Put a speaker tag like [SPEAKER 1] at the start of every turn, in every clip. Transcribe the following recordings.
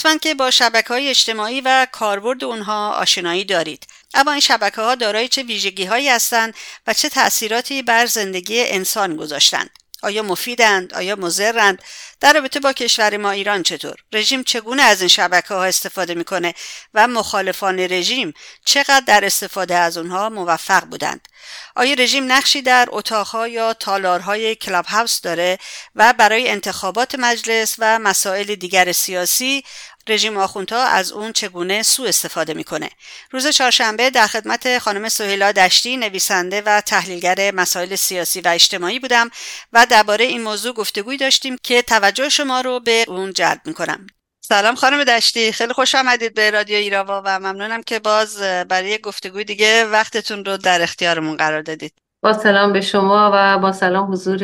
[SPEAKER 1] حتما که با شبکه های اجتماعی و کاربرد اونها آشنایی دارید. اما این شبکه ها دارای چه ویژگی هایی هستند و چه تأثیراتی بر زندگی انسان گذاشتند؟ آیا مفیدند؟ آیا مضرند؟ در رابطه با کشور ما ایران چطور؟ رژیم چگونه از این شبکه ها استفاده می‌کنه و مخالفان رژیم چقدر در استفاده از اونها موفق بودند؟ آیا رژیم نقشی در اتاقها یا تالارهای کلاب هاوس داره و برای انتخابات مجلس و مسائل دیگر سیاسی رژیم آخوندها از اون چگونه سوء استفاده می‌کنه. روز چهارشنبه در خدمت خانم سهیلا دشتی نویسنده و تحلیلگر مسائل سیاسی و اجتماعی بودم و درباره این موضوع گفتگوی داشتیم که توجه شما رو به اون جلب می‌کنم. سلام خانم دشتی. خیلی خوش آمدید به رادیو ایراوا و ممنونم که باز برای گفتگوی دیگه وقتتون رو در اختیارمون قرار دادید.
[SPEAKER 2] با سلام به شما و با سلام حضور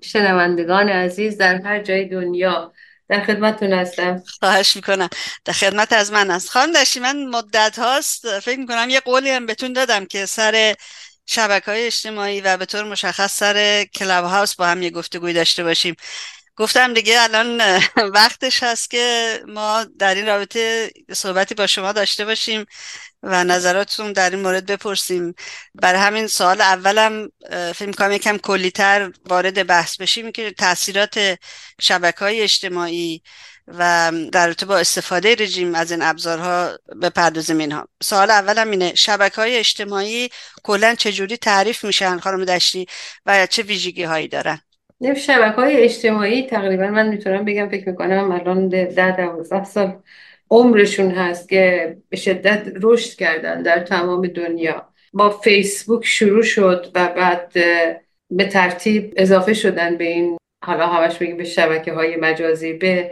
[SPEAKER 2] شنوندگان عزیز در هر جای دنیا. در خدمتتون هستم.
[SPEAKER 1] خواهش می‌کنم. در خدمت از من است خانم داشتی من مدت هاست. فکر می‌کنم یه قولی هم بهتون دادم که سر شبکه های اجتماعی و به طور مشخص سر کلاب هاوس با هم یه گفتگوی داشته باشیم. گفتم دیگه الان وقتش هست که ما در این رابطه صحبتی با شما داشته باشیم. و نظراتتون در این مورد بپرسیم. برای همین سوال اولم فکر کنم یکم کلیتر وارد بحث بشیم که تاثیرات شبکه های اجتماعی و در با استفاده رژیم از این ابزارها بپردازیم اینها. سوال اولم اینه شبکه های اجتماعی کلا چجوری تعریف میشن خانم دشتی و چه ویژگی هایی دارن؟
[SPEAKER 2] شبکه های اجتماعی تقریبا من می‌تونم بگم فکر می‌کنم الان ده دوازده سال عمرشون هست که به شدت رشد کردن در تمام دنیا. با فیسبوک شروع شد و بعد به ترتیب اضافه شدن به این حالا همش بگیم به شبکه های مجازی به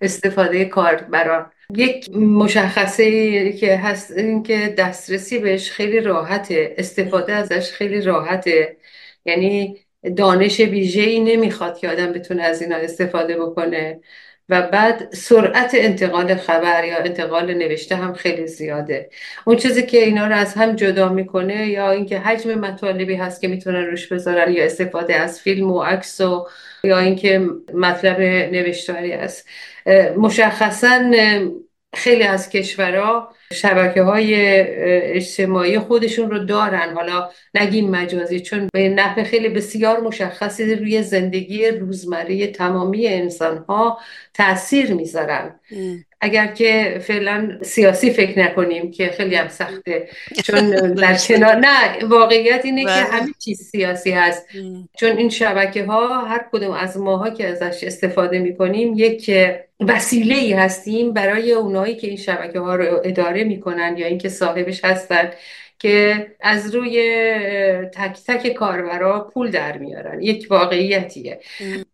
[SPEAKER 2] استفاده کاربران یک مشخصه که هست این که دسترسی بهش خیلی راحته استفاده ازش خیلی راحته. یعنی دانش ای نمی‌خواد که آدم بتونه از اینا استفاده بکنه. و بعد سرعت انتقال خبر یا انتقال نوشته هم خیلی زیاده. اون چیزی که اینا رو از هم جدا می‌کنه یا اینکه حجم مطالبی هست که می‌تونن روش بذارن یا استفاده از فیلم و عکس و یا اینکه مطلب نوشتاری است مشخصا خیلی از کشورها شبکه های اجتماعی خودشون رو دارن. حالا نگیم مجازی چون به نحو خیلی بسیار مشخصی روی زندگی روزمره تمامی انسان ها تاثیر می‌ذارن اگر که فعلا سیاسی فکر نکنیم که خیلی هم سخته چون در کنار نه واقعیت اینه که بله. همه چیز سیاسی هست. چون این شبکه ها هر کدوم از ماها که ازش استفاده می‌کنیم یک وسیله ای هستیم برای اونایی که این شبکه ها رو اداره می‌کنن یا اینکه صاحبش هستن. که از روی تک تک کاربرا پول در میارن. یک واقعیتیه.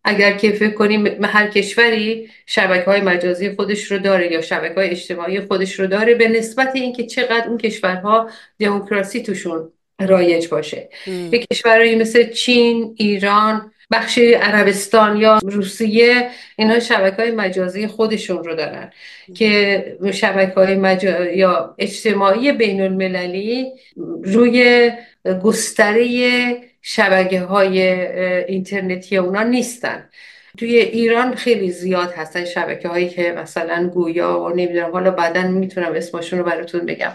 [SPEAKER 2] اگر که فکر کنیم هر کشوری شبکه های مجازی خودش رو داره یا شبکه های اجتماعی خودش رو داره به نسبت اینکه چقدر اون کشورها دموکراسی توشون رایج باشه. یک کشورهایی مثل چین، ایران، بخش عربستان یا روسیه اینها شبکه های مجازی خودشون رو دارن. که شبکه های مجا... یا اجتماعی بین المللی روی گستره شبکه های اینترنتی اونا نیستن. توی ایران خیلی زیاد هستن شبکه هایی که مثلا گویا و نمی‌دونم حالا بعدا می‌تونم اسمشون رو براتون بگم.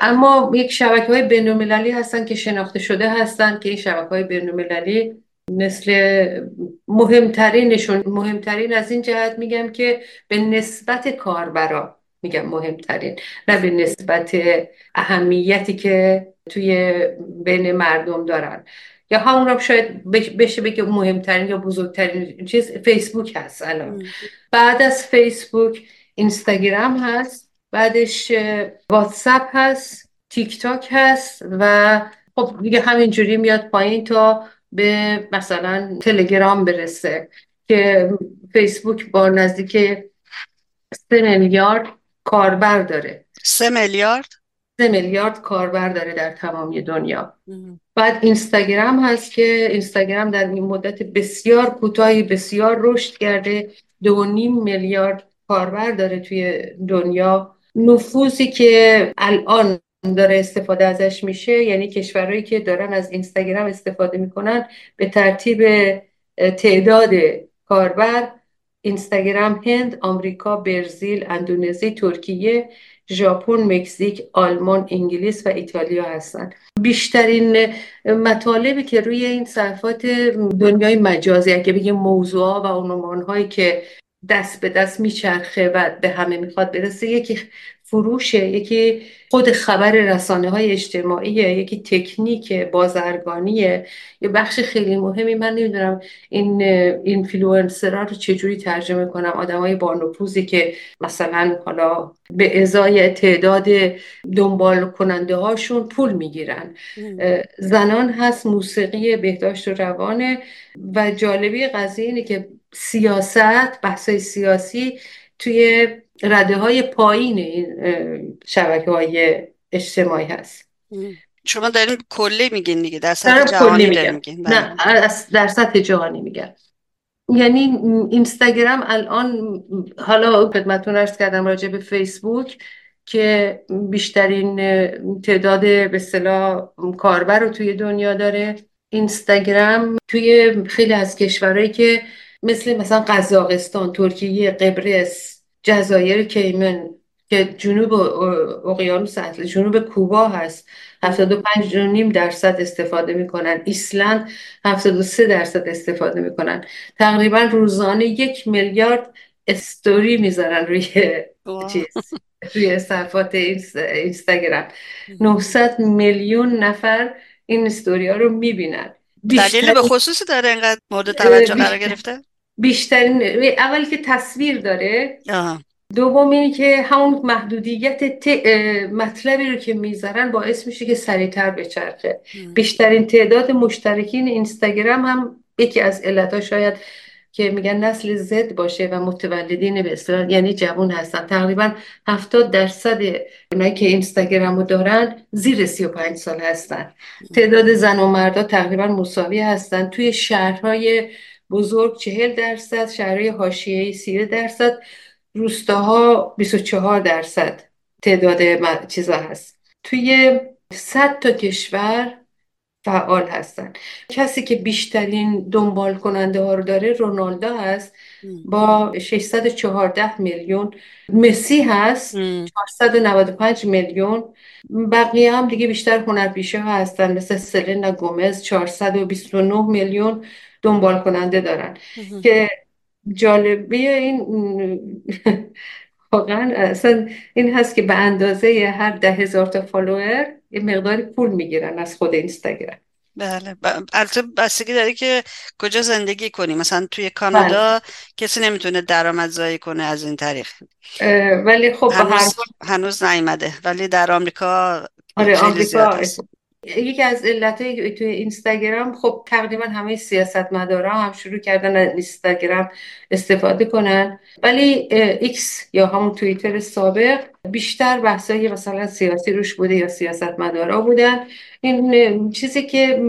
[SPEAKER 2] اما یک شبکه های بین هستن که شناخته شده هستن که این شبکه های بین مثل مهمترینشون مهمترین از این جهت میگم که به نسبت کاربرا میگم مهمترین نه به نسبت اهمیتی که توی بین مردم دارن. یا همون رو شاید بشه بگه مهمترین یا بزرگترین چیز فیسبوک هست الان. بعد از فیسبوک اینستاگرام هست بعدش واتساپ هست تیک تاک هست و خب دیگه همینجوری میاد پایین تا به مثلا تلگرام برسه که فیسبوک با نزدیک سه میلیارد کاربر داره.
[SPEAKER 1] سه میلیارد؟
[SPEAKER 2] سه میلیارد کاربر داره در تمامی دنیا. بعد اینستاگرام هست که اینستاگرام در این مدت بسیار کوتاهی بسیار رشد کرده. دو نیم میلیارد کاربر داره توی دنیا. نفوذی که الان داره استفاده ازش میشه. یعنی کشورهایی که دارن از اینستاگرام استفاده می‌کنن به ترتیب تعداد کاربر اینستاگرام هند آمریکا برزیل اندونزی ترکیه ژاپن مکزیک آلمان انگلیس و ایتالیا هستند بیشترین مطالبی که روی این صفحات دنیای مجازی اگه بگیم موضوع و عنوان هایی که دست به دست میچرخه و به همه می‌خواد برسه یکی فروشه یکی خود خبر رسانه های اجتماعیه یکی تکنیک بازرگانیه یه بخش خیلی مهمی. من نمی‌دونم این اینفلوئنسرها رو چجوری ترجمه کنم. آدم های بانوپوزی که مثلا حالا به ازای تعداد دنبال کننده هاشون پول می‌گیرن زنان هست موسیقی بهداشت و روانه و جالبی قضیه اینه که سیاست بحث سیاسی توی رده های پایین این شبکه های اجتماعی هست.
[SPEAKER 1] شما دارین کلی میگین دیگه در سطح جهانی میگین.
[SPEAKER 2] نه بله. در سطح جهانی میگن یعنی اینستاگرام الان حالا خدمتتون ارز کردم راجع به فیسبوک که بیشترین تعداد به اصطلاح کاربر رو توی دنیا داره. اینستاگرام توی خیلی از کشورهایی که مثل مثلا قزاقستان ترکیه قبرس جزایر کیمن که جنوب اقیانوس اطلس جنوب کوبا هست. 75 نیم درصد استفاده می‌کنن. ایسلند 73 درصد استفاده می‌کنن. تقریبا روزانه یک میلیارد استوری می‌ذارن روی چیز روی صفحات اینستاگرام. 900 میلیون نفر این استوری ها رو می‌بینن.
[SPEAKER 1] دلیل به خصوصی داره اینقدر مورد توجه قرار گرفته؟
[SPEAKER 2] بیشترین اولی که تصویر داره دوم اینه که همون محدودیت مطلبی رو که می‌ذارن باعث میشه که سریعتر بچرخه. بیشترین تعداد مشترکین اینستاگرام هم یکی از علتها شاید که میگن نسل زد باشه و متولدین به اصطلاح یعنی جوان هستن. تقریبا 70 درصد اونایی که اینستاگرام رو دارن زیر 35 سال هستن. تعداد زن و مردا تقریبا مساوی هستن. توی شهرهای بزرگ 40 درصد شهرهای حاشیه‌ای 30 درصد روستاها 24 درصد تعداد چیزا هست. توی 100 تا کشور فعال هستن. کسی که بیشترین دنبال کننده ها رو داره رونالدو هست. با 614 میلیون. مسی هست. 495 میلیون. بقیه هم دیگه بیشتر هنرپیشه ها هستن. مثل سلینا گومز 429 میلیون. دنبال کننده دارن. که جالبی این واقعا اصلا این هست که به اندازه هر ده هزار تا فالوور یه مقداری پول می‌گیرن از خود اینستاگرام.
[SPEAKER 1] بله. البته بستگی داره که کجا زندگی کنی. مثلا توی کانادا بله. کسی نمی‌تونه درآمدزایی کنه از این طریق.
[SPEAKER 2] ولی خب
[SPEAKER 1] هنوز, هنوز نیومده. ولی در آمریکا
[SPEAKER 2] آره آمریکا یکی از علتهای توی اینستاگرام خب تقریبا همه سیاست مدارا هم شروع کردن از اینستاگرام استفاده کنن. ولی ایکس یا همون توییتر سابق بیشتر بحثای مثلا سیاسی روش بوده یا سیاست مدارا بودن. این چیزی که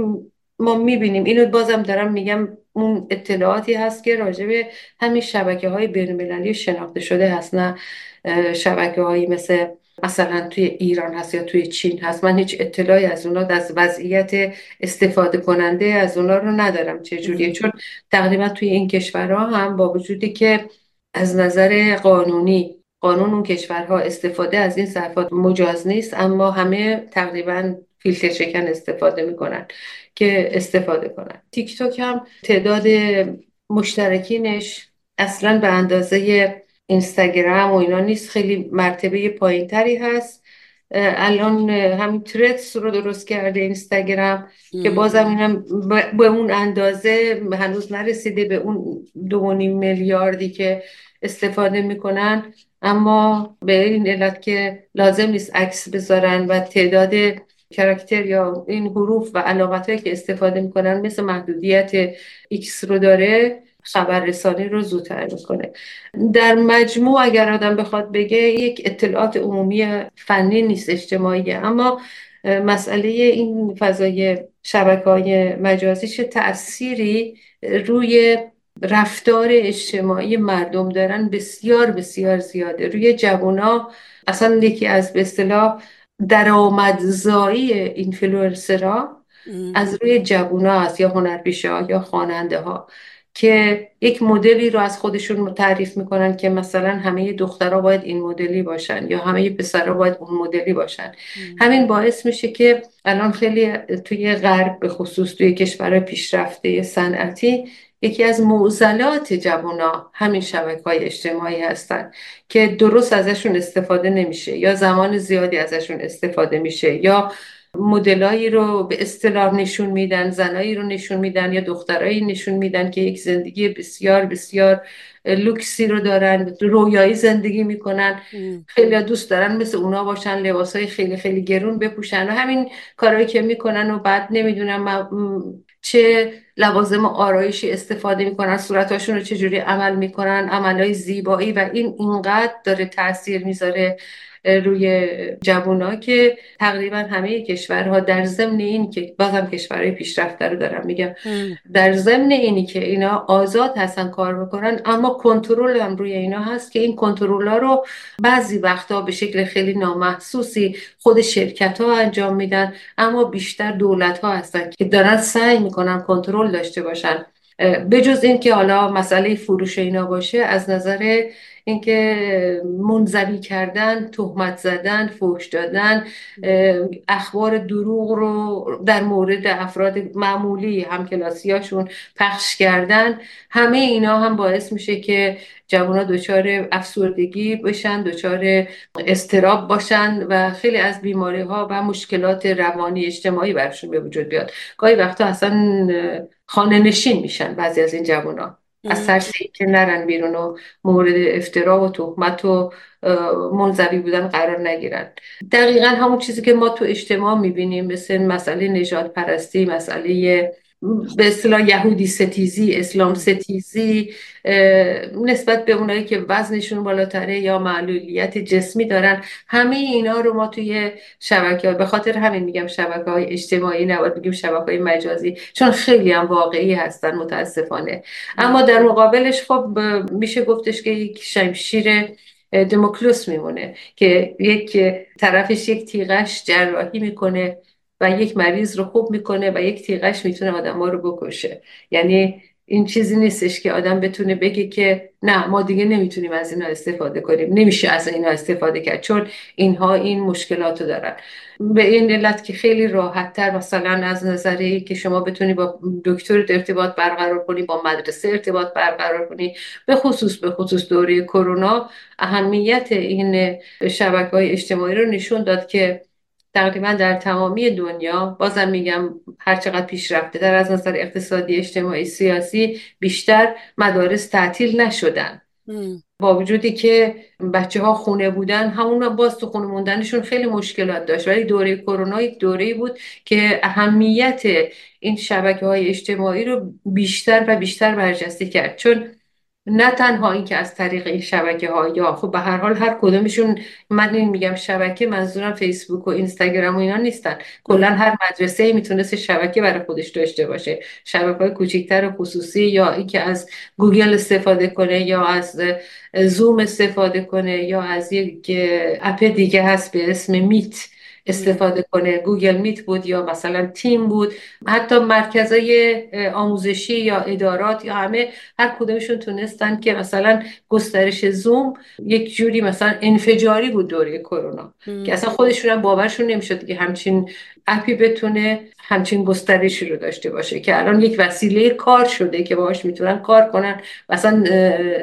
[SPEAKER 2] ما می‌بینیم اینو بازم دارم میگم اون اطلاعاتی هست که راجع همین شبکه های بین شناخته شده هست نه شبکه هایی مثل مثلا توی ایران هست یا توی چین هست من هیچ اطلاعی از اونا از وضعیت استفاده کننده از اونا رو ندارم چجوریه. چون تقریبا توی این کشورها هم با وجودی که از نظر قانونی قانون اون کشورها استفاده از این صفحات مجاز نیست اما همه تقریبا فیلتر شکن استفاده می‌کنن که استفاده کنن. تیک توک هم تعداد مشترکینش اصلا به اندازه اینستاگرام و اینا نیست. خیلی مرتبه پایین تری هست. الان همین ترتس رو درست کرده اینستاگرام که بازم اینم به اون اندازه هنوز نرسیده به اون دو میلیاردی که استفاده می‌کنن. اما به این علت که لازم نیست عکس بذارن و تعداد کرکتر یا این حروف و علامت هایی که استفاده می‌کنن مثل محدودیت ایکس رو داره. خبررسانی رو زودتر می‌کنه. در مجموع اگر آدم بخواد بگه یک اطلاعات عمومی فنی نیست اجتماعی اما مسئله این فضای شبکه های مجازی چه تأثیری روی رفتار اجتماعی مردم دارن بسیار بسیار زیاده. روی جوونا اصلا یکی از به اصطلاح درآمدزایی اینفلوئنسرها از روی جوونا هست یا هنرپیشه ها یا خواننده ها. که یک مدلی رو از خودشون تعریف می‌کنن که مثلا همه دخترها باید این مدلی باشن یا همه پسرها باید اون مدلی باشن. همین باعث میشه که الان خیلی توی غرب به خصوص توی کشور پیشرفته صنعتی یکی از معضلات جوونا همین شبکه های اجتماعی هستن که درست ازشون استفاده نمیشه یا زمان زیادی ازشون استفاده میشه یا مدلایی رو به اصطلاح نشون میدن زنایی رو نشون میدن یا دخترایی نشون میدن که یک زندگی بسیار بسیار لوکسی رو دارن رویایی زندگی می‌کنن. خیلی دوست دارن مثل اونا باشن لباس های خیلی خیلی گرون بپوشن و همین کارهایی که می‌کنن و بعد نمی‌دونم چه لوازم آرایشی استفاده می‌کنن صورتاشون رو چجوری عمل می‌کنن عملهای زیبایی و این اینقدر داره تاثیر می‌ذاره. روی جوونا که تقریبا همه کشورها در ضمن این که بازم کشورهای پیشرفته رو دارم میگم در ضمن اینی که اینا آزاد هستن کار بکنن اما کنترل هم روی اینا هست که این کنترل ها رو بعضی وقتا به شکل خیلی نامحسوسی خود شرکت ها انجام میدن اما بیشتر دولت ها هستن که دارن سعی می‌کنن کنترل داشته باشن. بجز اینکه حالا مسئله فروش اینا باشه از نظر اینکه منزوی کردن تهمت زدن فوش دادن اخبار دروغ رو در مورد افراد معمولی همکلاسیاشون پخش کردن. همه اینا هم باعث میشه که جوان دچار افسردگی بشن دچار استراب باشن و خیلی از بیماری ها و مشکلات روانی اجتماعی برشون به وجود بیاد. گاهی وقتا اصلا خانه نشین میشن بعضی از این جوان ها از ترس که نرن بیرون و مورد افترا و تهمت و منظوی بودن قرار نگیرن. دقیقا همون چیزی که ما تو اجتماع می‌بینیم مثل مسئله نجات پرستی مسئله به اصطلاح یهودی ستیزی اسلام ستیزی نسبت به اونایی که وزنشون بالاتره یا معلولیت جسمی دارن. همه اینا رو ما توی شبکه ها به خاطر همین میگم شبکه های اجتماعی نباید بگیم شبکه های مجازی چون خیلی هم واقعی هستن متاسفانه. اما در مقابلش خب میشه گفتش که یک شمشیر دموکلوس میمونه که یک طرفش یک تیغش جراحی می‌کنه. و یک مریض رو خوب می‌کنه و یک تیغش می‌تونه آدم ها رو بکشه. یعنی این چیزی نیستش که آدم بتونه بگه که نه ما دیگه نمی‌تونیم از اینا استفاده کنیم. نمیشه از اینا استفاده کرد چون اینها این مشکلات رو دارن. به این علت که خیلی راحت تر مثلا از نظری که شما بتونی با دکتر ارتباط برقرار کنی با مدرسه ارتباط برقرار کنی به خصوص به خصوص دوره کرونا اهمیت این شبکه های اجتماعی رو نشون داد که تقریبا در تمامی دنیا بازم میگم هر چقدر پیشرفته در از نظر اقتصادی اجتماعی سیاسی بیشتر مدارس تعطیل نشدن. با وجودی که بچه ها خونه بودن همون باز تو خونه موندنشون خیلی مشکلات داشت. ولی دوره کرونا یک دوره بود که اهمیت این شبکه های اجتماعی رو بیشتر و بیشتر برجسته کرد. چون نه تنها اینکه از طریق این شبکه ها یا خب به هر حال هر کدومشون من این میگم شبکه منظورم فیسبوک و اینستاگرام و اینا نیستن. کلا هر مدرسه می‌تونست شبکه برای خودش داشته باشه. شبکه های کوچیکتر و خصوصی یا اینکه از گوگل استفاده کنه یا از زوم استفاده کنه یا از یک اپ دیگه هست به اسم میت. استفاده کنه. گوگل میت بود یا مثلا تیم بود. حتی مرکزهای آموزشی یا ادارات یا همه هر کدومشون تونستن که مثلا گسترش زوم یک جوری مثلا انفجاری بود دوره کرونا. که اصلا خودشون هم باورشون نمی‌شد که همچین اپی بتونه همچین گسترشی رو داشته باشه. که الان یک وسیله کار شده که باهاش می‌تونن کار کنن و اصلا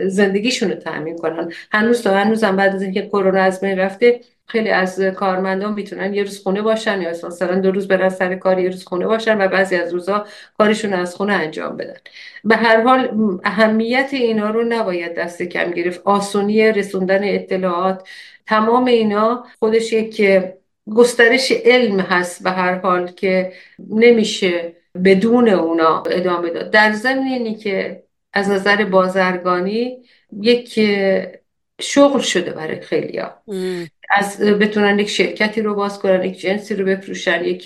[SPEAKER 2] زندگیشون رو تأمین کنن. هنوز تا هنوز هم بعد از اینکه کرونا از بین رفته خیلی از کارمندان می‌تونن یه روز خونه باشن یا مثلا دو روز برن سر کار یه روز خونه باشن و بعضی از روزها کارشون از خونه انجام بدن. به هر حال اهمیت اینا رو نباید دست کم گرفت. آسونی رسوندن اطلاعات تمام اینا خودش یک گسترش علم هست به هر حال که نمیشه بدون اونا ادامه داد. در ضمن اینی که از نظر بازرگانی یک شغل شده برای خیلی ها. از بتونن یک شرکتی رو باز کنن یک جنسی رو بفروشن یک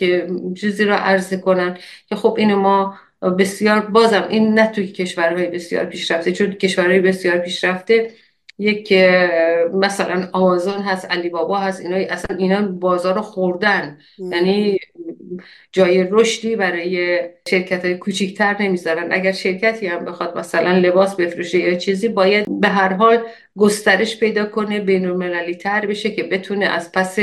[SPEAKER 2] چیزی رو عرضه کنن که خب اینو ما بسیار بازم این نه توی کشورهای بسیار پیشرفته چون کشورهای بسیار پیشرفته یک مثلا آمازون هست علی بابا هست اینا اصلا اینا بازار رو خوردن. یعنی جای رشدی برای شرکت های کوچیکتر نمی‌ذارن. اگر شرکتی هم بخواد مثلا لباس بفروشه یا چیزی باید به هر حال گسترش پیدا کنه بین تر بشه که بتونه از پس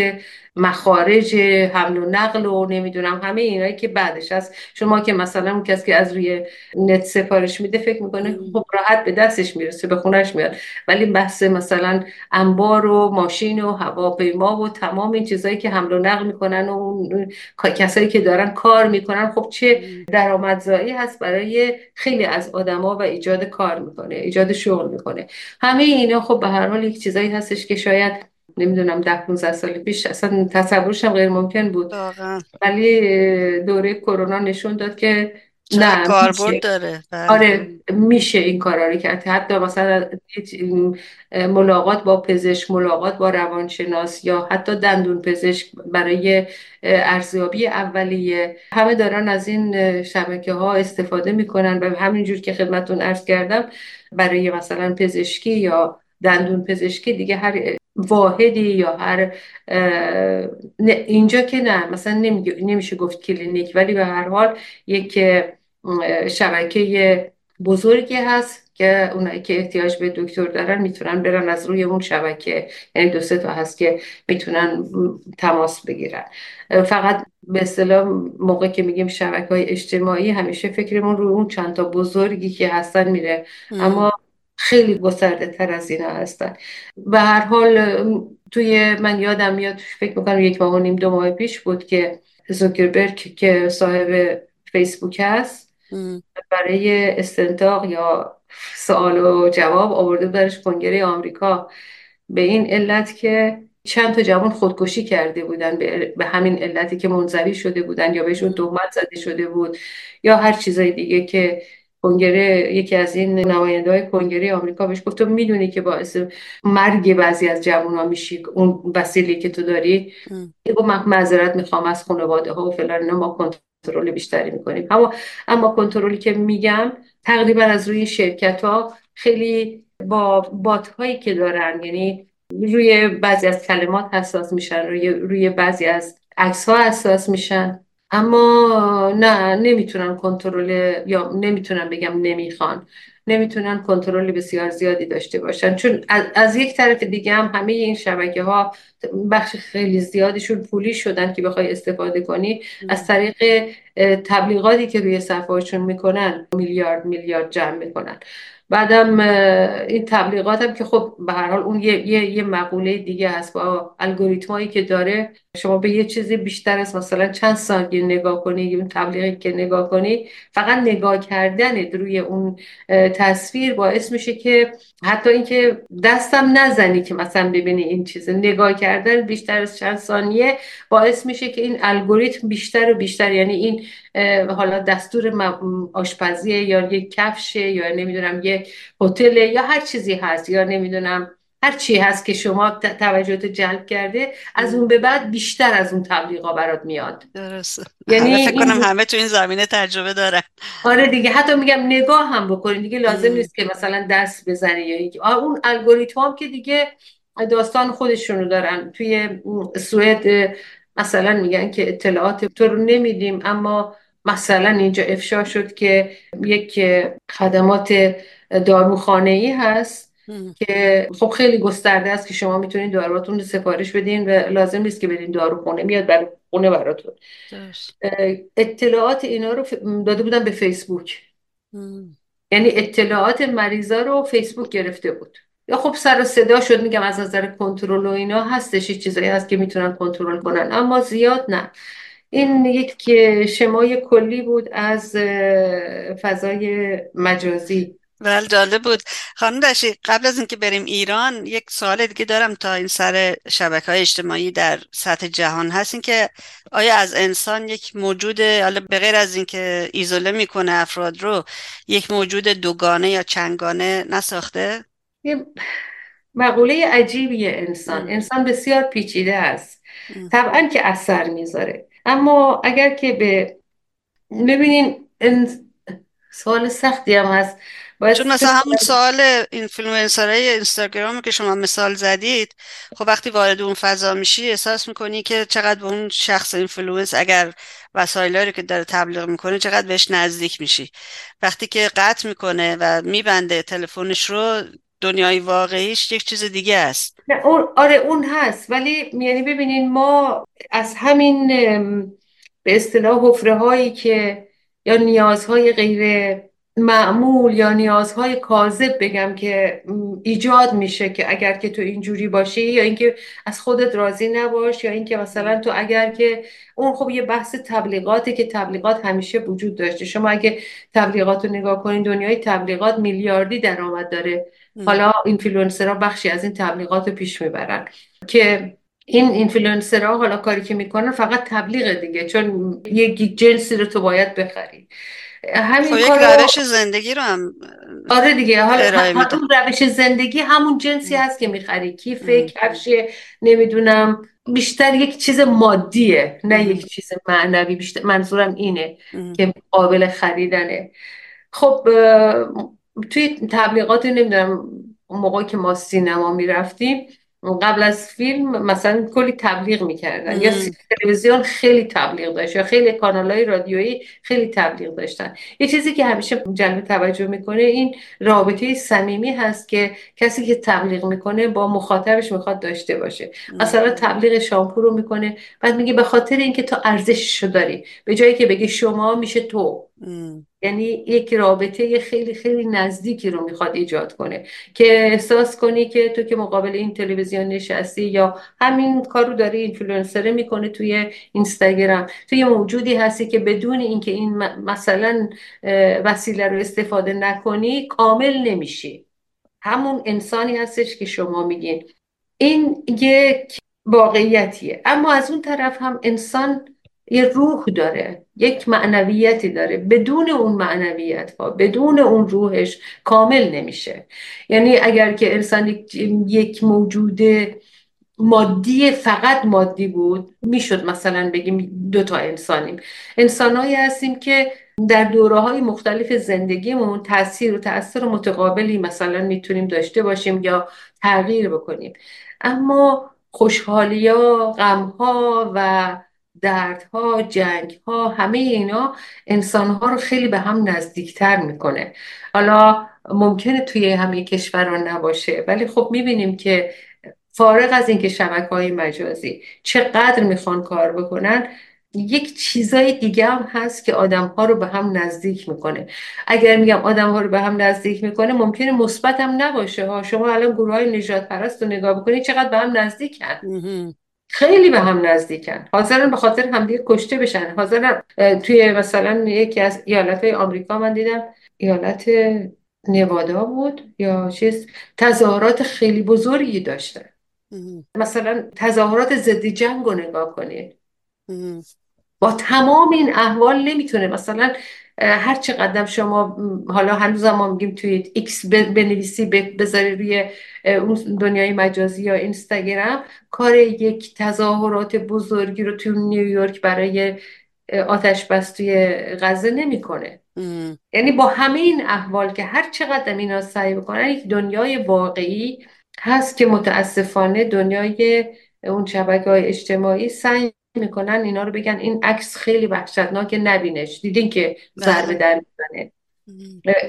[SPEAKER 2] مخارج حمل و نقل و نمی‌دونم همه اینایی که بعدش از شما که مثلا اون کسی که از روی نت سفارش میده فکر می‌کنه خب راحت به دستش می‌رسه به خونش میاد. ولی بحث مثلا انبار و ماشین و هواپیما و تمام این چیزایی که حمل و نقل می‌کنن و اون کسایی که دارن کار می‌کنن. خب چه درآمدزایی هست برای خیلی از آدما و ایجاد کار می‌کنه ایجاد شغل می‌کنه. همه اینا خب به هر حال یک چیزایی هستش که شاید نمی‌دونم ده 15 سال پیش اصلا تصورش هم غیر ممکن بود ولی دوره کرونا نشون داد که
[SPEAKER 1] نه کاربرد داره؟
[SPEAKER 2] بله. آره میشه این کارا رو کرد. حتی مثلا ملاقات با پزشک ملاقات با روانشناس یا حتی دندون پزشک برای ارزیابی اولیه. همه دارن از این شبکه ها استفاده می‌کنن و همینجور که خدمتون ارز کردم برای مثلا پزشکی یا دندون پزشکی دیگه هر واحدی یا هر اینجا که نه مثلا نمیشه گفت کلینیک ولی به هر حال یک شبکه بزرگی هست که اونایی که احتیاج به دکتر دارن می‌تونن برن از روی اون شبکه. یعنی دو سه تا هست که می‌تونن تماس بگیرن. فقط به اصطلاح موقع که میگیم شبکه های اجتماعی همیشه فکرمون روی اون چند تا بزرگی که هستن میره. اما خیلی گسترده تر از اینا هستن. به هر حال توی من یادم میاد فکر می‌کنم یک ماه و نیم دو ماه پیش بود که زوکربرگ که صاحب فیسبوک هست برای استنتاق یا سوال و جواب آورده درش کنگره آمریکا. به این علت که چند تا جوان خودکشی کرده بودن به همین علتی که منظوی شده بودن یا بهشون تهمت زده شده بود یا هر چیزای دیگه که کنگره یکی از این نماینده های کنگره آمریکا بهش گفت تو می‌دونی که باعث مرگ بعضی از جوان ها میشی اون وسیلی که تو داری؟ گفت من معذرت می‌خوام از خانواده ها و فلان ما کنترل بیشتری می‌کنیم. اما اما کنترلی که میگم تقریبا از روی شرکت ها خیلی با بات هایی که دارن یعنی روی بعضی از کلمات حساس میشن روی روی بعضی از عکس ها حساس میشن. اما نه نمی‌تونن کنترل یا نمی‌تونن بگم نمی‌خوان. نمی‌تونن کنترل بسیار زیادی داشته باشن. چون از, یک طرف دیگه هم همه این شبکه ها بخش خیلی زیادشون پولی شدن که بخوای استفاده کنی. از طریق تبلیغاتی که روی صفحهاشون می‌کنن میلیارد میلیارد جمع می‌کنن. بعدم این تبلیغات هم که خب به هر حال اون یه, یه،, یه مقوله دیگه هست با الگوریتمایی که داره. شما به یه چیزی بیشتر از مثلا چند ثانیه نگاه کنی اون تبلیغی که نگاه کنی فقط نگاه کردن روی اون تصویر باعث میشه که حتی اینکه دستم نزنی که مثلا ببینی این چیز. نگاه کردن بیشتر از چند ثانیه باعث میشه که این الگوریتم بیشتر و بیشتر یعنی این حالا دستور آشپزی یا یک کفش یا نمی‌دونم یک هتل یا هر چیزی هست یا نمی‌دونم هر چی هست که شما توجهت جلب کرده از اون به بعد بیشتر از اون تبلیغا برات میاد.
[SPEAKER 1] درسته. یعنی فکر کنم همه تو این زمینه تجربه دارن.
[SPEAKER 2] آره دیگه حتی میگم نگاه هم بکنید دیگه لازم نیست که مثلا دست بزنی یا اون الگوریتم هم که دیگه داستان خودشونو دارن. توی سوئد مثلا میگن که اطلاعات تو رو نمیدیم اما مثلا اینجا افشا شد که یک خدمات داروخانه ای هست که خب خیلی گسترده است که شما می‌تونید دارواتون رو سفارش بدین و لازم نیست که بدین داروخانه میاد برای خونه براتون. اطلاعات اینا رو داده بودن به فیسبوک. یعنی اطلاعات مریضا رو فیسبوک گرفته بود. یا خب سر و صدا شد میگم از نظر کنترل و اینا هستش چیزایی هست که می‌تونن کنترل کنن. اما زیاد نه. این یک شمای کلی بود از فضای مجازی.
[SPEAKER 1] ول جالب بود. خانم داشتی قبل از اینکه بریم ایران یک سوال دیگه دارم تا این سر شبکه های اجتماعی در سطح جهان هست. این که آیا از انسان یک موجود حالا به از اینکه ایزوله می‌کنه افراد رو یک موجود دوگانه یا چنگانه نساخته؟
[SPEAKER 2] یه مقوله عجیبی انسان. انسان بسیار پیچیده است. طبعا که اثر می‌ذاره. اما اگر که به ببینین سوال سختی هم هست.
[SPEAKER 1] چون مثلا همون سوال اینفلوئنسرهای اینستاگرام که شما مثال زدید خب وقتی وارد اون فضا میشی احساس می‌کنی که چقدر به اون شخص اینفلوئنس اگر وسایلی رو که داره تبلیغ می‌کنه چقدر بهش نزدیک میشی. وقتی که قطع می‌کنه و میبنده تلفنش رو دنیای واقعیش یک چیز دیگه است.
[SPEAKER 2] اون آره اون هست. ولی یعنی ببینین ما از همین به اصطلاح حفره هایی که یا نیازهای غیر معمول یا نیازهای کاذب بگم که ایجاد میشه که اگر که تو اینجوری باشی یا اینکه از خودت راضی نباش یا اینکه مثلا تو اگر که اون خب یه بحث تبلیغاتی که تبلیغات همیشه وجود داشته. شما اگه تبلیغات رو نگاه کنین دنیای تبلیغات میلیاردی درآمد داره. حالا اینفلوئنسرها بخشی از این تبلیغات رو پیش می‌برن که این اینفلوئنسرها حالا کاری که می‌کنن فقط تبلیغ دیگه چون یک جنسی رو تو باید بخری.
[SPEAKER 1] همین خب یک روش زندگی رو هم
[SPEAKER 2] آره دیگه حالا همون روش زندگی همون جنسی هست که می‌خری. کیف کفش نمی‌دونم بیشتر یک چیز مادیه نه یک چیز معنوی. بیشتر منظورم اینه که قابل خریدنه. خب توی تبلیغات نمی‌دونم اون موقعی که ما سینما می‌رفتیم قبل از فیلم مثلا کلی تبلیغ می‌کردن. یا تلویزیون خیلی تبلیغ داشت یا خیلی کانال های رادیویی خیلی تبلیغ داشتن. یه چیزی که همیشه جلب توجه می‌کنه این رابطه صمیمی هست که کسی که تبلیغ می‌کنه با مخاطبش می‌خواد داشته باشه. مثلا تبلیغ شامپو رو می‌کنه بعد میگه به خاطر اینکه تو ارزششو داری. به جایی که بگی شما میشه تو. یعنی یک رابطه خیلی خیلی نزدیکی رو می‌خواد ایجاد کنه که احساس کنی که تو که مقابل این تلویزیون نشستی یا همین کار رو داره اینفلوئنسر می‌کنه توی اینستاگرام. توی موجودی هستی که بدون اینکه این مثلا وسیله رو استفاده نکنی کامل نمیشی. همون انسانی هستش که شما میگین. این یک واقعیتیه. اما از اون طرف هم انسان یه روح داره یک معنویتی داره. بدون اون معنویت ها بدون اون روحش کامل نمیشه. یعنی اگر که انسان یک موجود مادی فقط مادی بود می‌شد مثلا بگیم دو تا انسانیم. انسانهایی هستیم که در دوره های مختلف زندگیمون تاثیر و تاثیر متقابلی مثلا می‌تونیم داشته باشیم یا تغییر بکنیم. اما خوشحالی ها غم ها و دردها جنگها همه اینا انسانها رو خیلی به هم نزدیکتر می‌کنه. حالا ممکنه توی همه کشورها نباشه ولی خب می‌بینیم که فارغ از اینکه شبکه های مجازی چقدر می‌خوان کار بکنن یک چیزای دیگه هم هست که آدم ها رو به هم نزدیک می‌کنه. اگر میگم آدم ها رو به هم نزدیک می‌کنه ممکنه مثبت هم نباشه. ها شما الان گروه های نجات پرست رو نگاه بکنید چقدر به هم نزدیکن. خیلی به هم نزدیکن. حاضرن به خاطر همدیگه کشته بشن. حاضرن توی مثلا یکی از ایالت های آمریکا من دیدم ایالت نوادا بود یا چیز تظاهرات خیلی بزرگی داشته. مثلا تظاهرات ضد جنگ رو نگاه کنید. با تمام این احوال نمی‌تونه مثلا هر چقدر شما حالا هنوز ما میگیم توی ایکس بنویسی بذاری روی اون دنیای مجازی یا اینستاگرام کار یک تظاهرات بزرگی رو توی نیویورک برای آتش بس توی غزه نمی‌کنه. یعنی با همه این احوال که هر چقدر اینا سعی بکنن یک دنیای واقعی هست که متاسفانه دنیای اون شبکه های اجتماعی سعی می‌کنن اینا رو بگن این عکس خیلی وحشتناک نبینش. دیدین که ضربه در می‌زنه.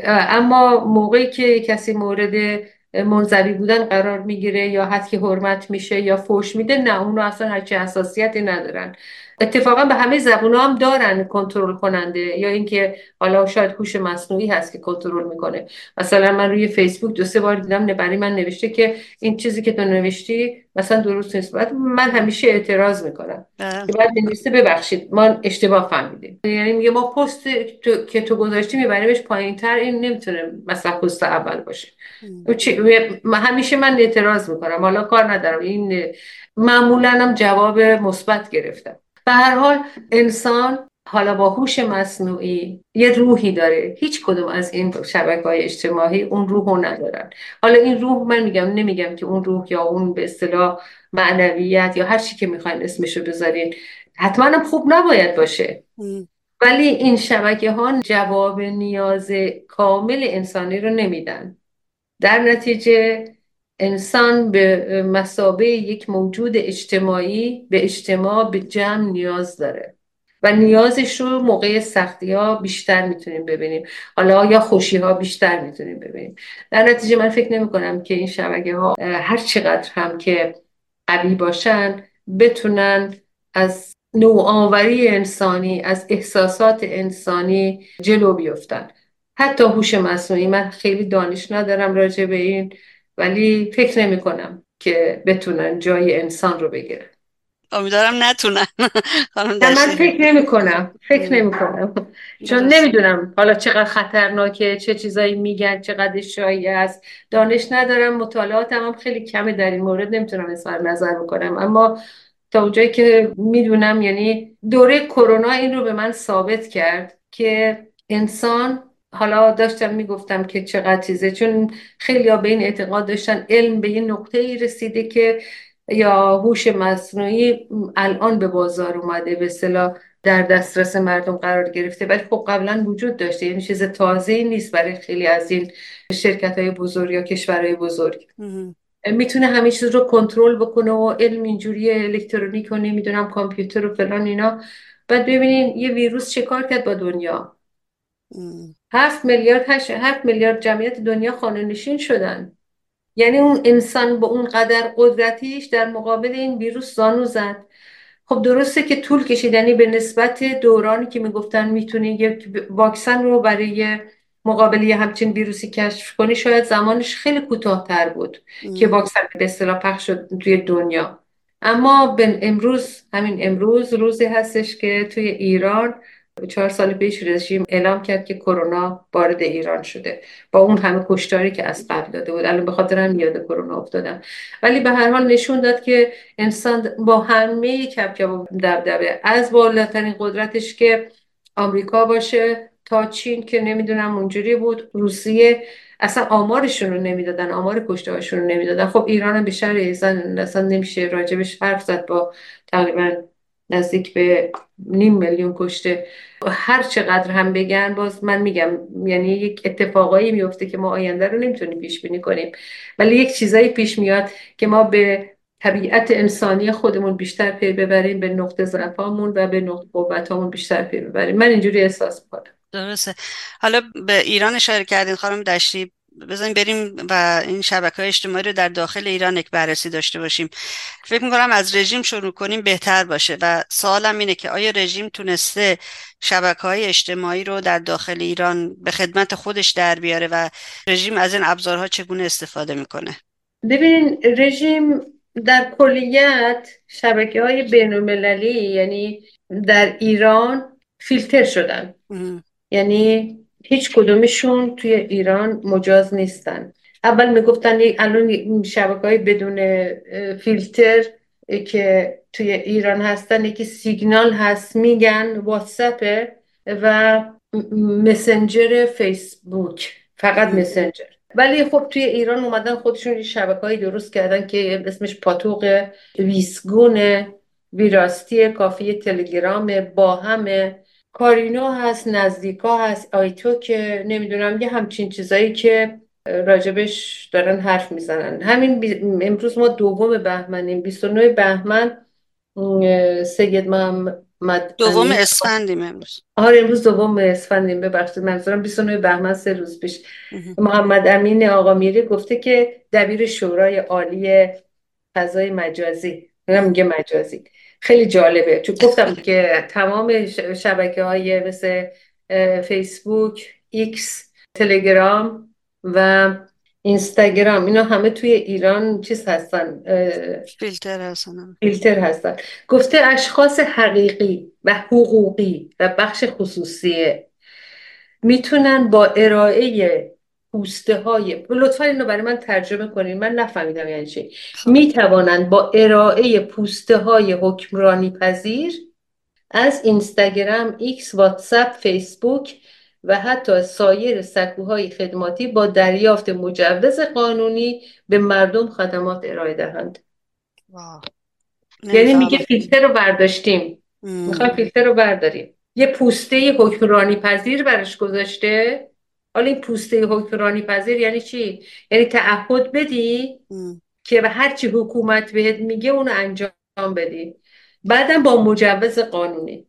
[SPEAKER 2] اما موقعی که کسی مورد منظوی بودن قرار می‌گیره یا حتی حرمت میشه یا فوش میده نه اونو اصلا هرچی حساسیتی ندارن. اتفاقا به همه زبون هم دارن کنترل کننده یا اینکه حالا شاید هوش مصنوعی هست که کنترل می‌کنه. مثلا من روی فیسبوک دو سه بار دیدم برای من نوشته که این چیزی که تو نوشتی مثلا درست نیست. بعد من همیشه اعتراض می‌کنم. که بعد نوشته ببخشید ما اشتباه فهمیدیم. یعنی میگه ما پست که تو گذاشتی میبریمش پایین تر این نمی‌تونه مثلا پست اول باشه. همیشه من اعتراض می‌کنم. حالا کار ندارم. این معمولا هم جواب مثبت گرفتم. به هر حال انسان حالا با هوش مصنوعی یه روحی داره. هیچ کدوم از این شبکه های اجتماعی اون روح رو ندارن. حالا این روح من میگم نمیگم که اون روح یا اون به اصطلاح معنویت یا هر چی که می‌خواین اسمشو بذارین حتما هم خوب نباید باشه. ولی این شبکه ها جواب نیاز کامل انسانی رو نمیدن. در نتیجه انسان به مسابه یک موجود اجتماعی به اجتماع به جمع نیاز داره. و نیازش رو موقع سختی ها بیشتر می‌تونیم ببینیم. حالا یا خوشی ها بیشتر می‌تونیم ببینیم. در نتیجه من فکر نمی کنم که این شبکه ها هر چقدر هم که قوی باشن بتونن از نوآوری انسانی از احساسات انسانی جلو بیفتن. حتی هوش مصنوعی من خیلی دانش ندارم راجع به این. ولی فکر نمی کنم که بتونن جای انسان رو بگیرن.
[SPEAKER 1] امیدوارم نتونن.
[SPEAKER 2] من فکر نمی کنم. فکر نمی کنم. چون نمی‌دونم حالا چقدر خطرناکه چه چیزایی میگن چقدر شایع است. دانش ندارم مطالعاتم هم خیلی کمه در این مورد. نمی‌تونم اظهار نظر بکنم. اما تا اونجایی که می‌دونم یعنی دوره کرونا این رو به من ثابت کرد که انسان حالا داشتم می‌گفتم که چقدر چیزه چون خیلی ها به این اعتقاد داشتن علم به این نقطه ای رسیده که یا هوش مصنوعی الان به بازار اومده به اصطلاح در دسترس مردم قرار گرفته. ولی خب قبلا وجود داشته یعنی چیز تازه نیست برای خیلی از این شرکت های بزرگ یا کشورهای بزرگ. می‌تونه همه چیز رو کنترل بکنه و علم اینجوری الکترونیک و نمی‌دونم کامپیوتر و فلان اینا. بعد ببینین یه ویروس چه کار کرد با دنیا؟ هفت میلیارد هفت میلیارد جمعیت دنیا خانه نشین شدن. یعنی اون انسان با اون قدر قدرتیش در مقابل این ویروس زانو زد. خب درسته که طول کشید یعنی به نسبت دورانی که می‌گفتن می‌تونی یک واکسن رو برای مقابل یه همچین ویروسی کشف کنی شاید زمانش خیلی کوتاهتر بود که واکسن به اصطلاح پخش شد توی دنیا. اما به امروز همین امروز روزی هستش که توی ایران چهار سال پیش رژیم اعلام کرد که کرونا وارد ایران شده. با اون همه کشتاری که از قبل داده بود. الان به خاطر هم یاد کرونا افتادم. ولی به هر حال نشون داد که انسان با همه کپکپ و دبدبه از بالاترین قدرتش که آمریکا باشه تا چین که نمی‌دونم اونجوری بود روسیه اصلا آمارشون رو نمی‌دادن آمار کشته رو نمی‌دادن. خب ایران هم به شهر اصلا نمیشه راجبش حرف زد با تقریبا نزدیک به نیم میلیون کشته. هر چقدر هم بگن باز من میگم یعنی یک اتفاقایی میفته که ما آینده رو نمی‌تونیم پیش بینی کنیم. ولی یک چیزایی پیش میاد که ما به طبیعت انسانی خودمون بیشتر پی ببریم به نقطه ضعفامون و به نقطه قوتامون بیشتر پی ببریم. من اینجوری احساس می‌کنم.
[SPEAKER 1] درسته. حالا به ایران اشاره کردین خانم دشتی. بزنیم بریم و این شبکه های اجتماعی رو در داخل ایران یک بررسی داشته باشیم. فکر می‌کنم از رژیم شروع کنیم بهتر باشه. و سوالم اینه که آیا رژیم تونسته شبکه های اجتماعی رو در داخل ایران به خدمت خودش در بیاره و رژیم از این ابزارها چگونه استفاده می‌کنه؟
[SPEAKER 2] ببین رژیم در کلیت شبکه های بین یعنی در ایران فیلتر شدن. یعنی هیچ کدومشون توی ایران مجاز نیستن. اول می‌گفتن الان شبکه های بدون فیلتر که توی ایران هستن یکی سیگنال هست میگن واتساپ و مسنجر فیسبوک فقط مسنجر. ولی خب توی ایران اومدن خودشون شبکه های درست کردن که اسمش پاتوق ویسگون ویراستی کافی تلگرام با همه کارینو هست نزدیکا هست آیتو که نمی‌دونم یه همچین چیزایی که راجبش دارن حرف می‌زنن. همین امروز ما دوم بهمنیم 29 بهمن سید محمد
[SPEAKER 1] دوم اسفندیم امروز.
[SPEAKER 2] آره امروز دوم اسفندیم ببخشید منظورم 29 بهمن سه روز پیش. محمد امین آقا میری گفته که دبیر شورای عالی فضای مجازی. میگه مجازی. خیلی جالبه. چون گفتم که تمام شبکه های مثل فیسبوک ایکس تلگرام و اینستاگرام اینا همه توی ایران چیز هستن
[SPEAKER 1] فیلتر هستن.
[SPEAKER 2] فیلتر هستن. گفته اشخاص حقیقی و حقوقی و بخش خصوصی می‌تونن با ارائه پوسته های لطفا اینو برای من ترجمه کنین. من نفهمیدم یعنی چی. خب. می توانند با ارائه پوسته های حکمرانی پذیر از اینستاگرام ایکس واتساپ فیسبوک و حتی سایر سکوهای خدماتی با دریافت مجوز قانونی به مردم خدمات ارائه دهند. یعنی میگه فیلتر رو برداشتیم. می‌خوایم فیلتر رو برداریم. یه پوسته حکمرانی پذیر برش گذاشته. حالا این پوسته حکمرانی پذیر یعنی چی؟ یعنی تعهد بدی؟ که به هرچی حکومت بهت میگه اونو انجام بدی. بعدم با مجوز قانونی.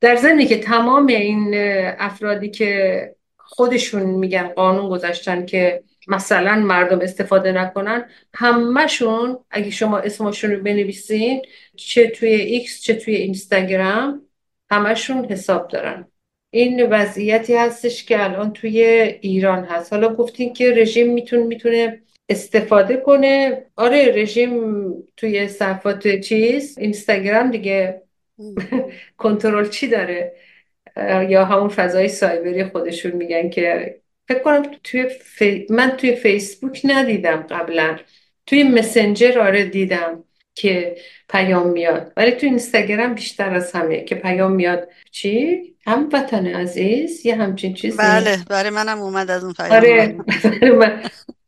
[SPEAKER 2] در ضمنی که تمام این افرادی که خودشون میگن قانون گذاشتن که مثلا مردم استفاده نکنن همهشون اگه شما اسمشون رو بنویسین چه توی ایکس چه توی اینستاگرام همشون حساب دارن. این وضعیتی هستش که الان توی ایران هست. حالا گفتین که رژیم می‌تونه می‌تونه استفاده کنه. آره رژیم توی صفحات چیز اینستاگرام دیگه کنترل چی داره؟ یا همون فضای سایبری خودشون میگن که فکر کنم توی من توی فیسبوک ندیدم قبلا. توی مسنجر آره دیدم. که پیام میاد. ولی تو اینستاگرام بیشتر از همه که پیام میاد. چی؟ هم وطن عزیز یه همچین چیزی.
[SPEAKER 1] بله برای منم اومد از اون پیام.
[SPEAKER 2] آره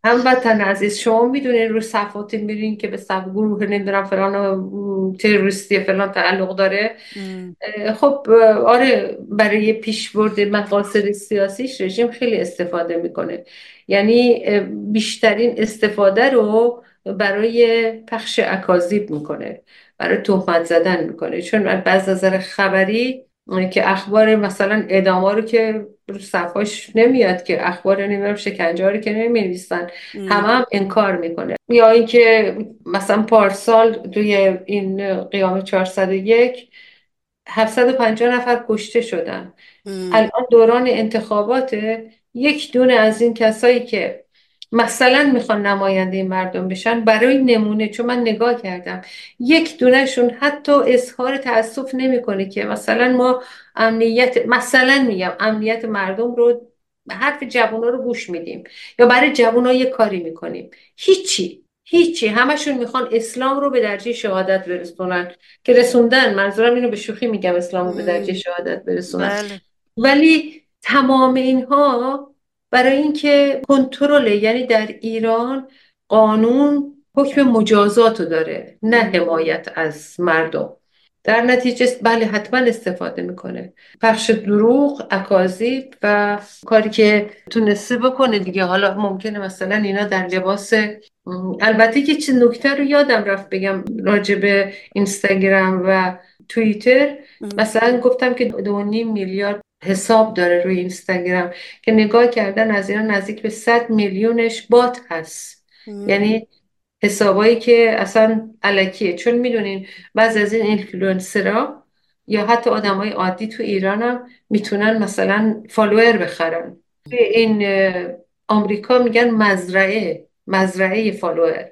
[SPEAKER 2] هم وطن عزیز. شما می‌دونین رو صفاتی میرین که به صف گروه نمی‌دونم فلان تروریستی فلان تعلق داره. خب آره برای پیشبرد مقاصد سیاسیش رژیم خیلی استفاده می‌کنه. یعنی بیشترین استفاده رو برای پخش اکاذیب می‌کنه برای تهمت زدن می‌کنه. چون بعض نظر خبری که اخبار مثلا ادامه رو که صفاش نمیاد که اخبار نمی‌دونم شکنجه رو که نمی‌نویسن همه هم انکار می‌کنه. یا اینکه مثلا پارسال توی این قیام 401 750 نفر کشته شدن. الان دوران انتخابات یک دونه از این کسایی که مثلا می‌خوان نماینده مردم بشن برای نمونه چون من نگاه کردم. یک دونهشون حتی اظهار تاسف نمی‌کنه که مثلا ما امنیت مثلا میگم امنیت مردم رو حرف جوونا رو گوش میدیم یا برای جوونا یه کاری می‌کنیم. هیچی هیچی. همشون می‌خوان اسلام رو به درجه شهادت برسونن. که رسوندن منظورم اینو به شوخی میگم اسلام رو به درجه شهادت برسونن. بله. ولی تمام اینها برای اینکه کنترل یعنی در ایران قانون حکم مجازات رو داره نه حمایت از مردم. در نتیجه بله حتما استفاده می‌کنه. پخش دروغ اکاذیب و کاری که تونسته بکنه دیگه. حالا ممکنه مثلا اینا در لباس البته که چه نکته رو یادم رفت بگم راجب اینستاگرام و توییتر. مثلا گفتم که دو میلیارد حساب داره روی اینستاگرام که نگاه کردن از اینا نزدیک به 100 میلیونش بات هست. یعنی حسابایی که اصلا الکیه. چون می‌دونین بعض از این اینفلوئنسرها یا حتی آدمای عادی تو ایران هم می‌تونن مثلا فالوور بخرن. این آمریکا میگن مزرعه مزرعه فالوور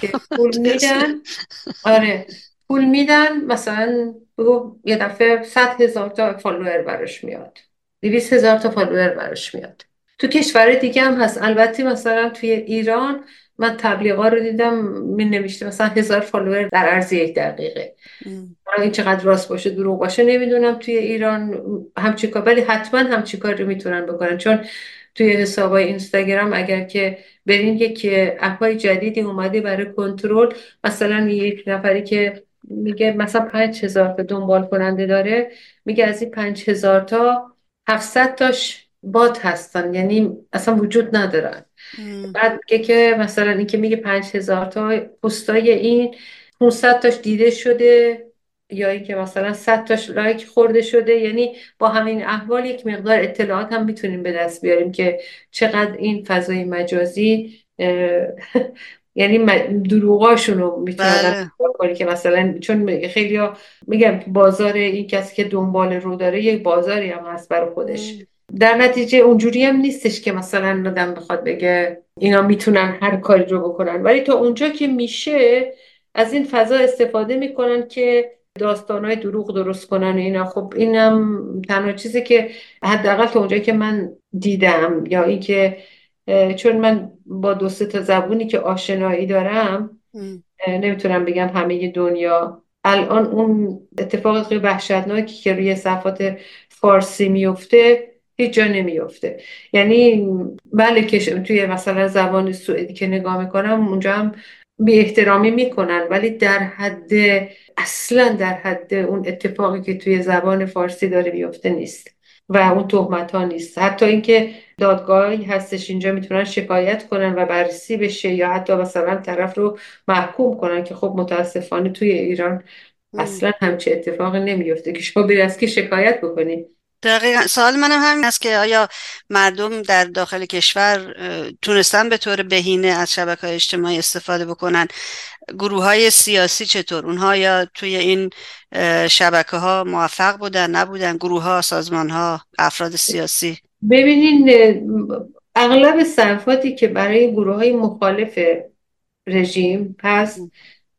[SPEAKER 2] که پول میدن. آره. پول میدن مثلا بگو یه دفعه صد هزار تا فالوور براش میاد. دویست هزار تا فالوور براش میاد. تو کشور دیگه هم هست. البته مثلا توی ایران من تبلیغا رو دیدم می نوشته مثلا هزار فالوور در عرض یک دقیقه. حالا این چقدر راست باشه دروغ باشه نمی‌دونم توی ایران همچی کار. ولی حتما همچی کار رو می‌تونن بکنن. چون توی حسابای اینستاگرام اگر که برین یک اپای جدیدی اومده برای کنترل مثلا یک نفری که میگه مثلا پنج هزار تا دنبال کننده داره میگه از این پنج هزار تا هفتصد تاش بات هستن یعنی اصلا وجود ندارن. بعد میگه که مثلا این که میگه پنج هزار تا پستای این 500 تاش دیده شده یا اینکه مثلا 100 تاش لایک خورده شده یعنی با همین احوال یک مقدار اطلاعات هم می‌تونیم به دست بیاریم که چقدر این فضای مجازی یعنی دروغاشون رو می‌تونن بله. که مثلا چون خیلی ها میگم بازار این کسی که دنبال رو داره یک بازاری هم هست برای خودش. در نتیجه اونجوری هم نیستش که مثلا آدم بخواد بگه اینا می‌تونن هر کاری رو بکنن. ولی تا اونجا که میشه از این فضا استفاده می‌کنن که داستانهای دروغ درست کنن و اینا. خب اینم تنها چیزی که حداقل تا اونجا که من دیدم یا اینکه چون من با دو تا زبونی که آشنایی دارم نمی‌تونم بگم همه دنیا. الان اون اتفاق وحشتناکی که روی صفات فارسی میفته هیچ جا نمیفته. یعنی بله که توی مثلا زبان سوئدی که نگاه می‌کنم اونجا هم بی احترامی می‌کنن ولی در حد اصلا در حد اون اتفاقی که توی زبان فارسی داره میفته نیست. و اون تهمت ها نیست. حتی اینکه دادگاهی هستش اینجا می‌تونن شکایت کنن و بررسی بشه یا حتی مثلا طرف رو محکوم کنن که خب متاسفانه توی ایران اصلا همچه اتفاقی نمیفته که شما بری از که شکایت بکنی؟
[SPEAKER 1] دقیقا. سوال منم همین است که آیا مردم در داخل کشور تونستن به طور بهینه از شبکه های اجتماعی استفاده بکنن؟ گروه های سیاسی چطور؟ اونها یا توی این شبکه ها موفق بودن نبودن؟ گروه ها سازمان ها افراد سیاسی؟
[SPEAKER 2] ببینین اغلب صفاتی که برای گروه های مخالف رژیم هست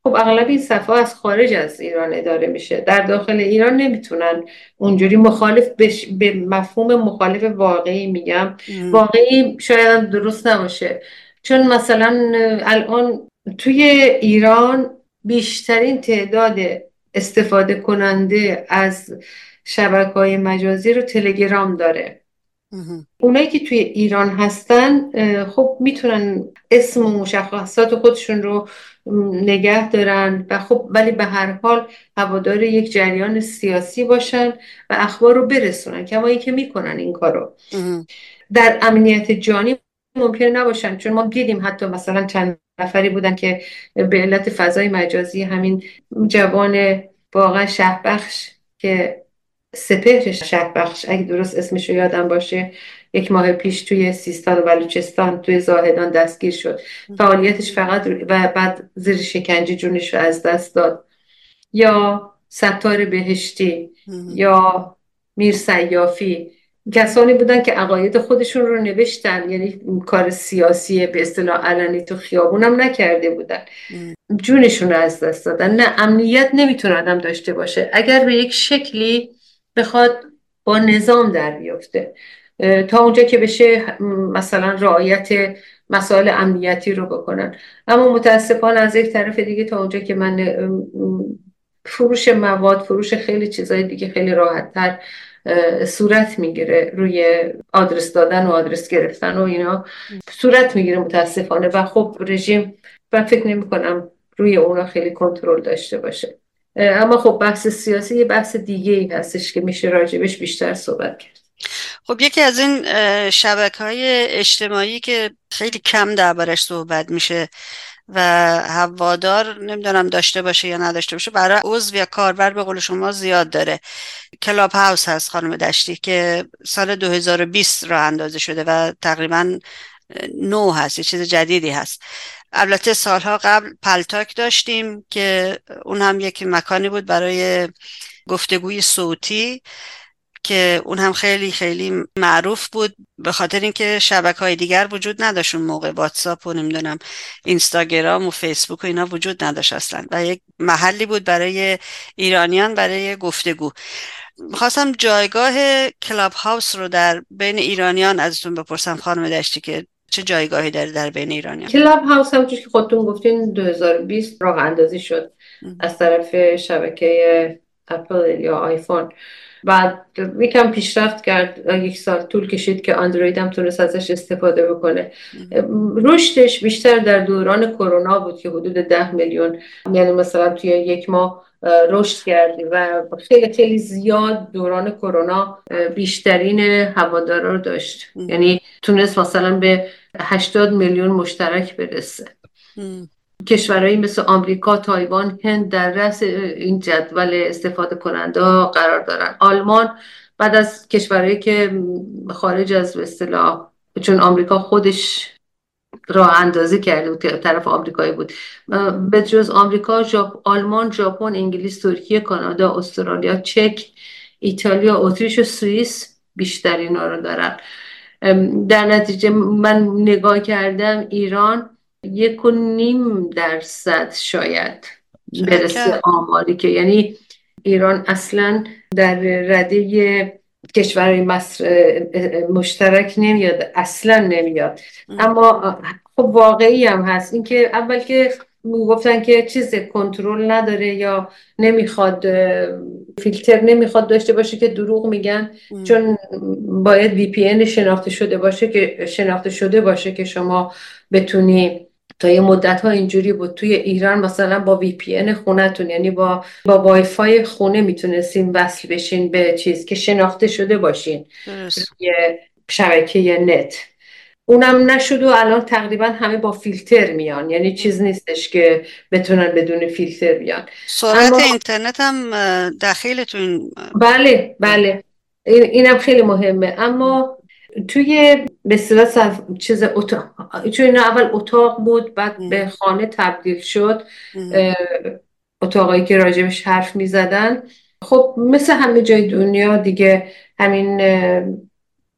[SPEAKER 2] خب اغلب این صفحه از خارج از ایران اداره میشه. در داخل ایران نمی‌تونن اونجوری مخالف بش... به مفهوم مخالف واقعی میگم. واقعی شاید درست نباشه. چون مثلا الان توی ایران بیشترین تعداد استفاده کننده از شبکه های مجازی رو تلگرام داره. اونایی که توی ایران هستن خب می‌تونن اسم و مشخصات خودشون رو نگه دارن و خب ولی به هر حال هوادار یک جریان سیاسی باشن و اخبار رو برسونن کما که می‌کنن این کارو. در امنیت جانی ممکن نباشن چون ما دیدیم حتی مثلا چند نفری بودن که به علت فضای مجازی همین جوان واقعا شهبخش که سپهر شهبخش اگه درست اسمشو یادم باشه یک ماه پیش توی سیستان و بلوچستان توی زاهدان دستگیر شد. فعالیتش فقط و بعد زیر شکنجه جونش رو از دست داد. یا ستار بهشتی یا میر سیافی. کسانی بودن که عقاید خودشون رو نوشتن یعنی کار سیاسی به اصطلاح علنی تو خیابونم نکرده بودن. جونشون رو از دست دادن. نه امنیت نمی‌تونه آدم داشته باشه. اگر به یک شکلی بخواد با نظام در بیفته. تا اونجا که بشه مثلا رعایت مسائل امنیتی رو بکنن. اما متاسفانه از یک طرف دیگه تا اونجا که من فروش مواد فروش خیلی چیزای دیگه خیلی راحتتر صورت می‌گیره روی آدرس دادن و آدرس گرفتن و اینا. صورت می‌گیره متاسفانه و خب رژیم من فکر نمی کنم روی اونا خیلی کنترل داشته باشه. اما خب بحث سیاسی یه بحث دیگه ای هستش که میشه راجبش بیشتر صحبت کرد.
[SPEAKER 1] خب یکی از این شبکه های اجتماعی که خیلی کم دربارش صحبت میشه و هوادار نمی‌دونم داشته باشه یا نداشته باشه برای عضو یا کاربر به قول شما زیاد داره. کلاب هاوس هست خانم دشتی که سال 2020 را اندازه شده و تقریبا نو هست یه چیز جدیدی هست. البته سالها قبل پلتاک داشتیم که اون هم یک مکانی بود برای گفتگوی صوتی که اون هم خیلی خیلی معروف بود به خاطر اینکه شبکه های دیگر وجود نداشت اون موقع واتساپ و نمی‌دونم اینستاگرام و فیسبوک و اینا وجود نداشت اصلا و یک محلی بود برای ایرانیان برای گفتگو. خواستم جایگاه کلاب هاوس رو در بین ایرانیان ازتون بپرسم خانم دشتی که چه جایگاهی داره در بین ایرانیان؟
[SPEAKER 2] کلاب هاوس هم که خودتون گفتین 2020 راه اندازی شد از طرف شبکه اپل یا آیفون. بعد یکم پیشرفت کرد یک سال طول کشید که اندروید هم تونست ازش استفاده بکنه. رشدش بیشتر در دوران کرونا بود که حدود ده میلیون یعنی مثلا توی یک ماه رشد کردی و خیلی خیلی زیاد دوران کرونا بیشترین هوادارا رو داشت. یعنی تونست مثلا به 80 میلیون مشترک برسه. کشورهایی مثل آمریکا، تایوان، هند در رأس این جدول استفاده کننده قرار دارن. آلمان بعد از کشورهایی که خارج از اصطلاح چون آمریکا خودش راه اندازی کرده بود طرف آمریکایی بود. به جز آمریکا جاپ، آلمان ژاپن انگلیس ترکیه کانادا استرالیا چک ایتالیا اتریش و سوئیس بیشتر اینا رو دارن. در نتیجه من نگاه کردم ایران یک و نیم درصد شاید برسه آماری که یعنی ایران اصلا در رده کشورهای مشترک نمیاد اصلا نمیاد. اما خب واقعی هم هست. اینکه اول که گفتن که چیز کنترل نداره یا نمی‌خواد فیلتر نمی‌خواد داشته باشه که دروغ میگن چون باید آی پی شناخته شده باشه که شناخته شده باشه که شما بتونی تا یه مدت ها اینجوری بود. توی ایران مثلا با وی پی ان خونتون یعنی با با وای فای خونه می‌تونستین وصل بشین به چیز که شناخته شده باشین. یه شبکه نت. اونم نشد و الان تقریبا همه با فیلتر میان. یعنی چیز نیستش که بتونن بدون فیلتر بیان.
[SPEAKER 1] سرعت اینترنت هم داخلتون
[SPEAKER 2] بله بله. اینم خیلی مهمه. اما توی به صورت چیز اتاق چون اول اتاق بود بعد به خانه تبدیل شد اتاقایی که راجبش حرف می زدن خب مثل همه جای دنیا دیگه همین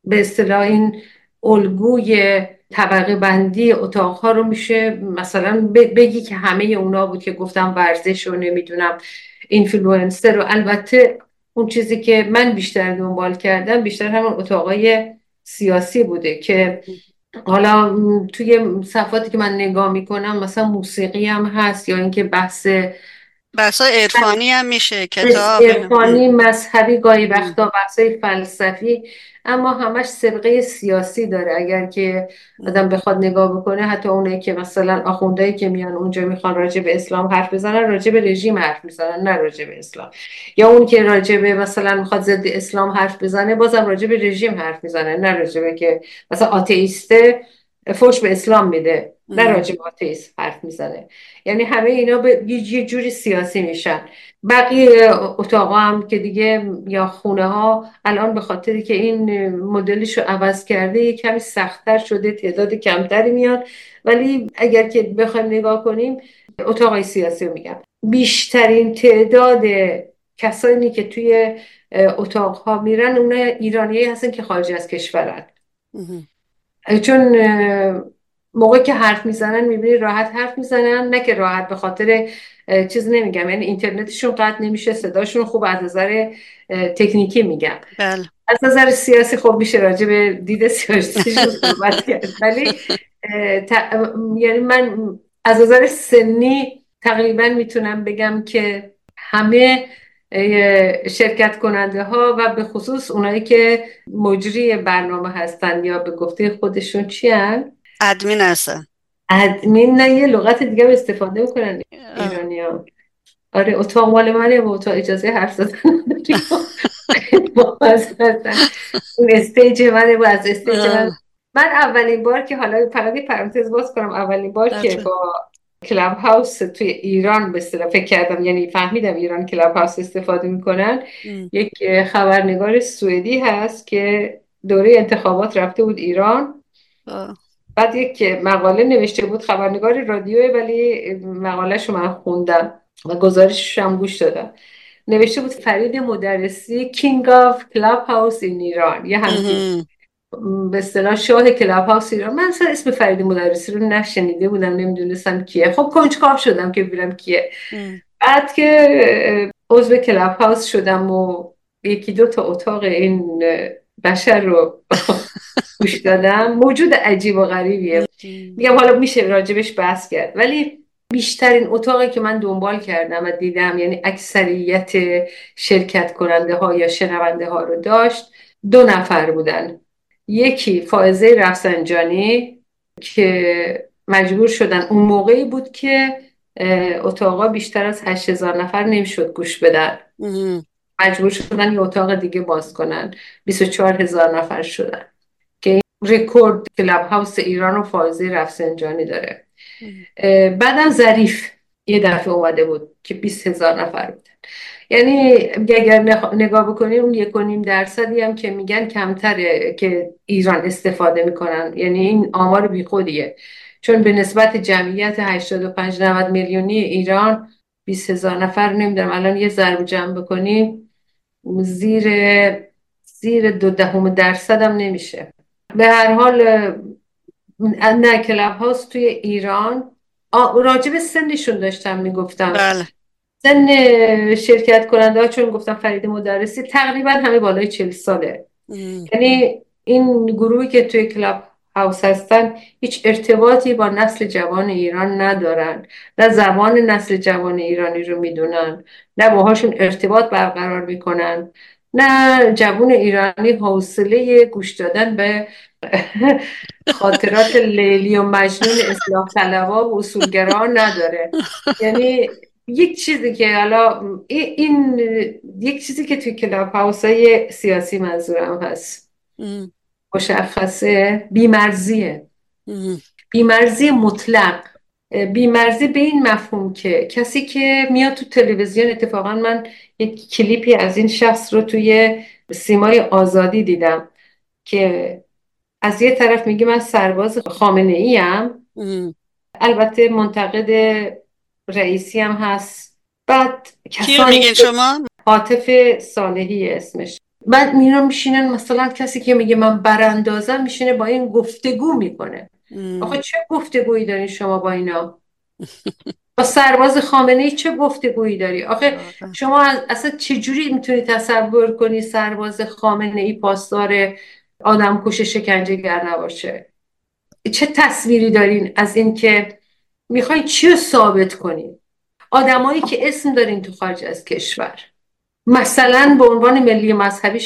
[SPEAKER 2] به اصطلاح این الگوی طبقه بندی اتاقها رو میشه مثلا بگی که همه اونا بود که گفتم ورزش رو نمی‌دونم اینفلوئنسر رو. البته اون چیزی که من بیشتر دنبال کردم بیشتر همون اتاقای سیاسی بوده که حالا توی صفاتی که من نگاه می‌کنم مثلا موسیقی هم هست یا اینکه بحث
[SPEAKER 1] بحث عرفانی هم میشه کتاب
[SPEAKER 2] عرفانی مذهبی گاهی وقتا بحث فلسفی اما همش سبقه سیاسی داره. اگر که آدم بخواد نگاه بکنه حتی اونایی که مثلا آخوندهایی که میان اونجا می‌خوان راجع به اسلام حرف بزنن راجع به رژیم حرف می‌زنن نه راجع به اسلام. یا اون که راجع به مثلا می‌خواد ضد اسلام حرف بزنه بازم راجع به رژیم حرف می‌زنه نه راجع به که مثلا آتئیسته فوش به اسلام میده. نه راجع به حرف می‌زنه. یعنی همه اینا به یه جوری سیاسی میشن. بقیه اتاق هم که دیگه یا خونه ها الان به خاطری که این مدلش رو عوض کرده یه کمی سختتر شده تعداد کمتری میاد. ولی اگر که بخوایم نگاه کنیم اتاق سیاسی رو میگم. بیشترین تعداد کسانی که توی اتاق ها میرن اون ایرانی هستن که خارج از کشورن. چون موقع که حرف می‌زنن می‌بینی راحت حرف می‌زنن نه که راحت به خاطر چیز نمیگم یعنی اینترنتشون قطع نمیشه صداشون خوب از نظر تکنیکی میگم
[SPEAKER 1] بله.
[SPEAKER 2] از نظر سیاسی خوب میشه راجع به دید سیاسی صحبت کرد ولی یعنی من از نظر سنی تقریبا می‌تونم بگم که همه شرکت کننده ها و به خصوص اونایی که مجری برنامه هستن یا به گفته خودشون چی هن؟
[SPEAKER 1] ادمین هستن.
[SPEAKER 2] ادمین نه یه لغت دیگه استفاده می‌کنن ایرانی ها آره اتاق مال منه و اتاق اجازه حرف زدن اون stage منه و از stage من من اولین بار که حالا فقط پرانتز باز کنم اولین بار که با کلاب هاوس توی ایران به فکر کردم یعنی فهمیدم ایران کلاب هاوس استفاده می‌کنن. یک خبرنگار سوئدی هست که دوره انتخابات رفته بود ایران. بعد یک مقاله نوشته بود خبرنگار رادیو ولی مقالهش من خوندم و گزارشش هم گوش دادم. نوشته بود فرید مدرسی King of Clubhouse این ایران یه همچین به اصطلاح شاه کلاب هاوس ایران. من اصلا اسم فرید مدرسی رو نشنیده بودم نمی‌دونستم کیه. خب کنجکاو شدم که ببینم کیه. بعد که عضو کلاب هاوس شدم و یکی دو تا اتاق این بشر رو گوش دادم. موجود عجیب و غریبیه. میگم حالا میشه راجبش بحث کرد. ولی بیشترین اتاقی که من دنبال کردم و دیدم یعنی اکثریت شرکت کننده ها یا شنونده ها رو داشت دو نفر بودن. یکی فائزه رفسنجانی که مجبور شدن. اون موقعی بود که اتاقا بیشتر از هشت هزار نفر نمی‌شد گوش بدن. مجبور شدن یه اتاق دیگه باز کنن. 24 هزار نفر شدن. رکورد کلاب هاوس ایران و فائزه رفسنجانی داره. بعدم ظریف یه دفعه اومده بود که 20 هزار نفر بودن. یعنی اگر نگاه بکنیم اون یک و نیم درصدی هم که میگن کمتره که ایران استفاده می‌کنن. یعنی این آمار بیخودیه چون به نسبت جمعیت 85 90 میلیونی ایران 20 هزار نفر نمی‌دونم الان یه ضرب جمع بکنیم زیر زیر دو دهم درصد هم نمیشه. به هر حال نه کلاب هاست توی ایران. راجب سنشون داشتم می‌گفتم.
[SPEAKER 1] بله.
[SPEAKER 2] سن شرکت کننده ها چون گفتم فرید مدرسی تقریبا همه بالای چل ساله. یعنی این گروهی که توی کلاب هاوس هستن هیچ ارتباطی با نسل جوان ایران ندارن. نه زبان نسل جوان ایرانی رو می‌دونن. نه باهاشون ارتباط برقرار می‌کنن. نه جوون ایرانی حوصله گوش دادن به خاطرات لیلی و مجنون اصلاح طلبا و اصولگرا نداره. یعنی یک چیزی که حالا این یک چیزی که توی کلاب هاوس های سیاسی منظورم هست. مشخصه بیمرزیه. بیمرزی مطلق. بیمرزی به این مفهوم که کسی که میاد تو تلویزیون اتفاقا من یک کلیپی از این شخص رو توی سیمای آزادی دیدم که از یه طرف میگه من سرباز خامنه ای هم البته منتقد رئیسی هم هست. بعد
[SPEAKER 1] کسانی میگین شما؟
[SPEAKER 2] حاطف صالحی اسمش. بعد میرم میشینن مثلا کسی که میگه من براندازم میشینه با این گفتگو می‌کنه. آخه چه گفتگویی داری شما با اینا؟ با سرباز خامنه ای چه گفتگویی داری؟ آخه شما اصلا چجوری می‌تونی تصور کنی سرباز خامنه ای پاسدار آدم کش شکنجه گر نباشه؟ چه تصویری دارین از اینکه می‌خواین چی رو ثابت کنین آدمایی که اسم دارین تو خارج از کشور. مثلا به عنوان ملی مذهبی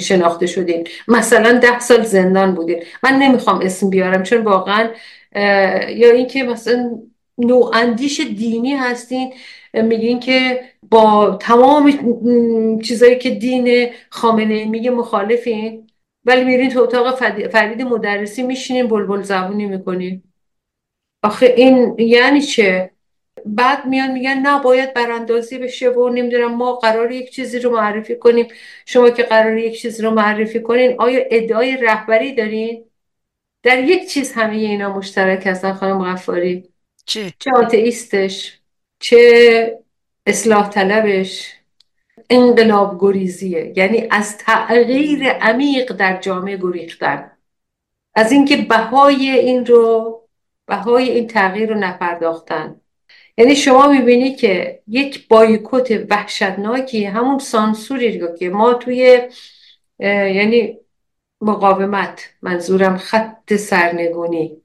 [SPEAKER 2] شناخته شدین. مثلا ده سال زندان بودین. من نمی‌خوام اسم بیارم. چون واقعا یا اینکه مثلا نواندیش دینی هستین میگین که با تمام چیزایی که دین خامنه میگه مخالفین. ولی میرین تو اتاق فرید مدرسی میشینین بلبل زبونی می‌کنین. آخه این یعنی چه؟ بعد میان میگن نه باید براندازی بشه و نمی‌دونم ما قرار یک چیزی رو معرفی کنیم. شما که قرار یک چیزی رو معرفی کنین آیا ادعای رهبری دارین؟ در یک چیز همه اینا مشترک هستن خانم غفاری.
[SPEAKER 1] چه؟
[SPEAKER 2] چه آتئیستش چه اصلاح طلبش. انقلاب گریزیه. یعنی از تغییر عمیق در جامعه گریختن. از اینکه بهای این رو بهای این تغییر رو نپرداختن. یعنی شما می‌بینی که یک بایکوت وحشتناکی همون سانسوری رو که ما توی یعنی مقاومت منظورم خط سرنگونی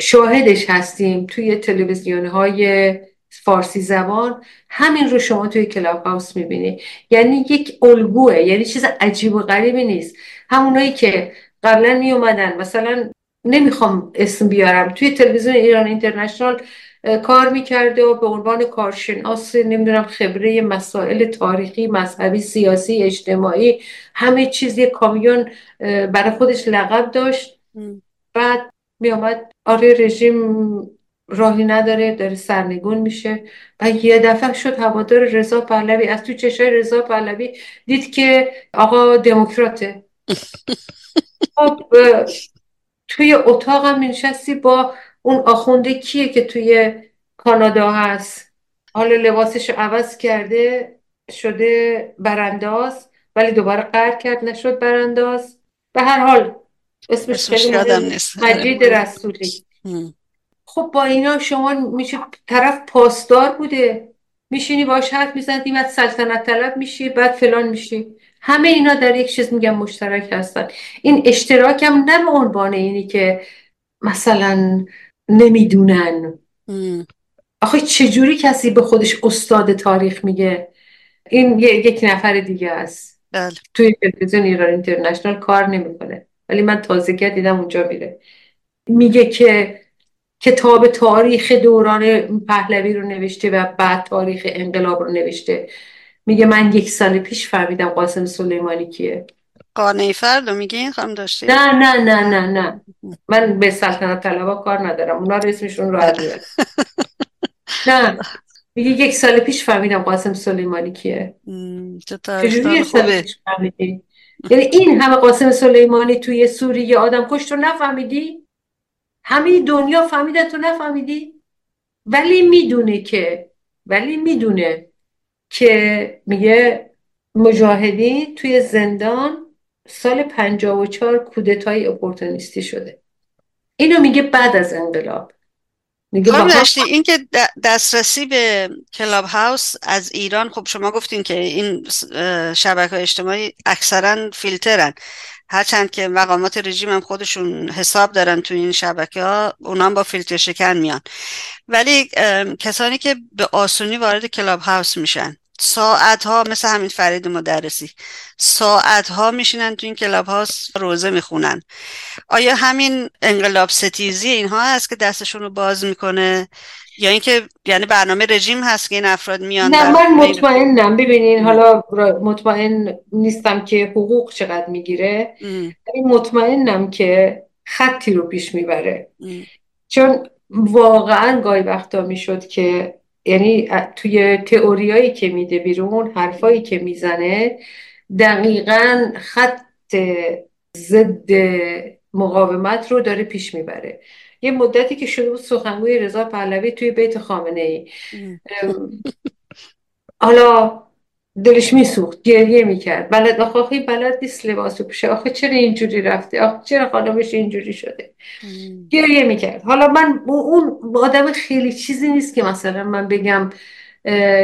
[SPEAKER 2] شاهدش هستیم توی تلویزیون های فارسی زبان همین رو شما توی کلاب هاوس می‌بینی. یعنی یک الگوه یعنی چیز عجیب و غریبی نیست. همونایی که قبلا می اومدن مثلا نمی‌خوام اسم بیارم توی تلویزیون ایران اینترنشنال کار می‌کرده و به عنوان کارشناس نمی‌دونم خبره مسائل تاریخی مذهبی سیاسی اجتماعی همه چیز یه کامیون برای خودش لقب داشت. بعد میامد آره رژیم راهی نداره داره سرنگون میشه. و یه دفعه شد هوادار رضا پهلوی. از تو چشای رضا پهلوی دید که آقا دموکراته. خب توی اتاقم نشستی با اون آخونده کیه که توی کانادا هست؟ حالا لباسش عوض کرده شده برانداز ولی دوباره قرد کرد نشد برانداز. به هر حال اسمش خیلی مجید رسولی. خب با اینا شما میشه طرف پاسدار بوده. میشینی باش حرف می‌زنی بعد سلطنت طلب میشی بعد فلان میشی. همه اینا در یک چیز میگم مشترک هستن. این اشتراک هم نه به عنوان اینی که مثلا نمی‌دونن. آخه چجوری کسی به خودش استاد تاریخ میگه؟ این یک نفر دیگه است.
[SPEAKER 1] بله.
[SPEAKER 2] توی تلویزیون ایران اینترنشنال کار نمی‌کنه. ولی من تازه دیدم اونجا میره. میگه که کتاب تاریخ دوران پهلوی رو نوشته و بعد تاریخ انقلاب رو نوشته. میگه من یک سال پیش فهمیدم قاسم سلیمانی کیه.
[SPEAKER 1] قانه فرد رو میگه این خواهم داشته
[SPEAKER 2] نه نه نه نه نه. من به سلطنت طلبا کار ندارم. اونا رو اسمشون رو نه. میگه یک سال پیش فهمیدم قاسم سلیمانی کیه. چجوری خوبه. یعنی این همه قاسم سلیمانی توی سوریه آدم کشت رو نفهمیدی؟ همه دنیا فهمیده تو نفهمیدی؟ ولی می‌دونه که ولی می‌دونه که میگه مجاهدین توی زندان سال 54 کودتای اپورتونیستی شده. اینو میگه بعد از انقلاب.
[SPEAKER 1] میگه این که دسترسی به Clubhouse از ایران خب شما گفتین که این شبکه اجتماعی اکثرا فیلترن. هرچند که مقامات رژیم هم خودشون حساب دارن تو این شبکه ها اونا با فیلتر شکن میان. ولی کسانی که به آسونی وارد Clubhouse میشن ساعت ها مثل همین فرید مدرسی. ساعت ها میشینن تو این کلاب ها روزه می‌خونن. آیا همین انقلاب ستیزی اینها هست که دستشون رو باز می‌کنه؟ یا اینکه یعنی برنامه رژیم هست که این افراد میان
[SPEAKER 2] نه من مطمئنم. ببینین حالا مطمئن نیستم که حقوق چقدر می‌گیره ولی مطمئنم که خطی رو پیش می‌بره. چون واقعا گاهی وقتا می‌شد که یعنی توی تئوریایی که میده بیرون حرفایی که می‌زنه دقیقا خط ضد مقاومت رو داره پیش می‌بره. یه مدتی که شده بود سخنگوی رضا پهلوی توی بیت خامنه ای. حالا دلش میسوخت گریه می‌کرد. بلد آخه بلد نیست لباس بشه آخه چرا اینجوری رفته آخه چرا خانمش اینجوری شده؟ گریه می‌کرد. حالا من اون آدم خیلی چیزی نیست که مثلا من بگم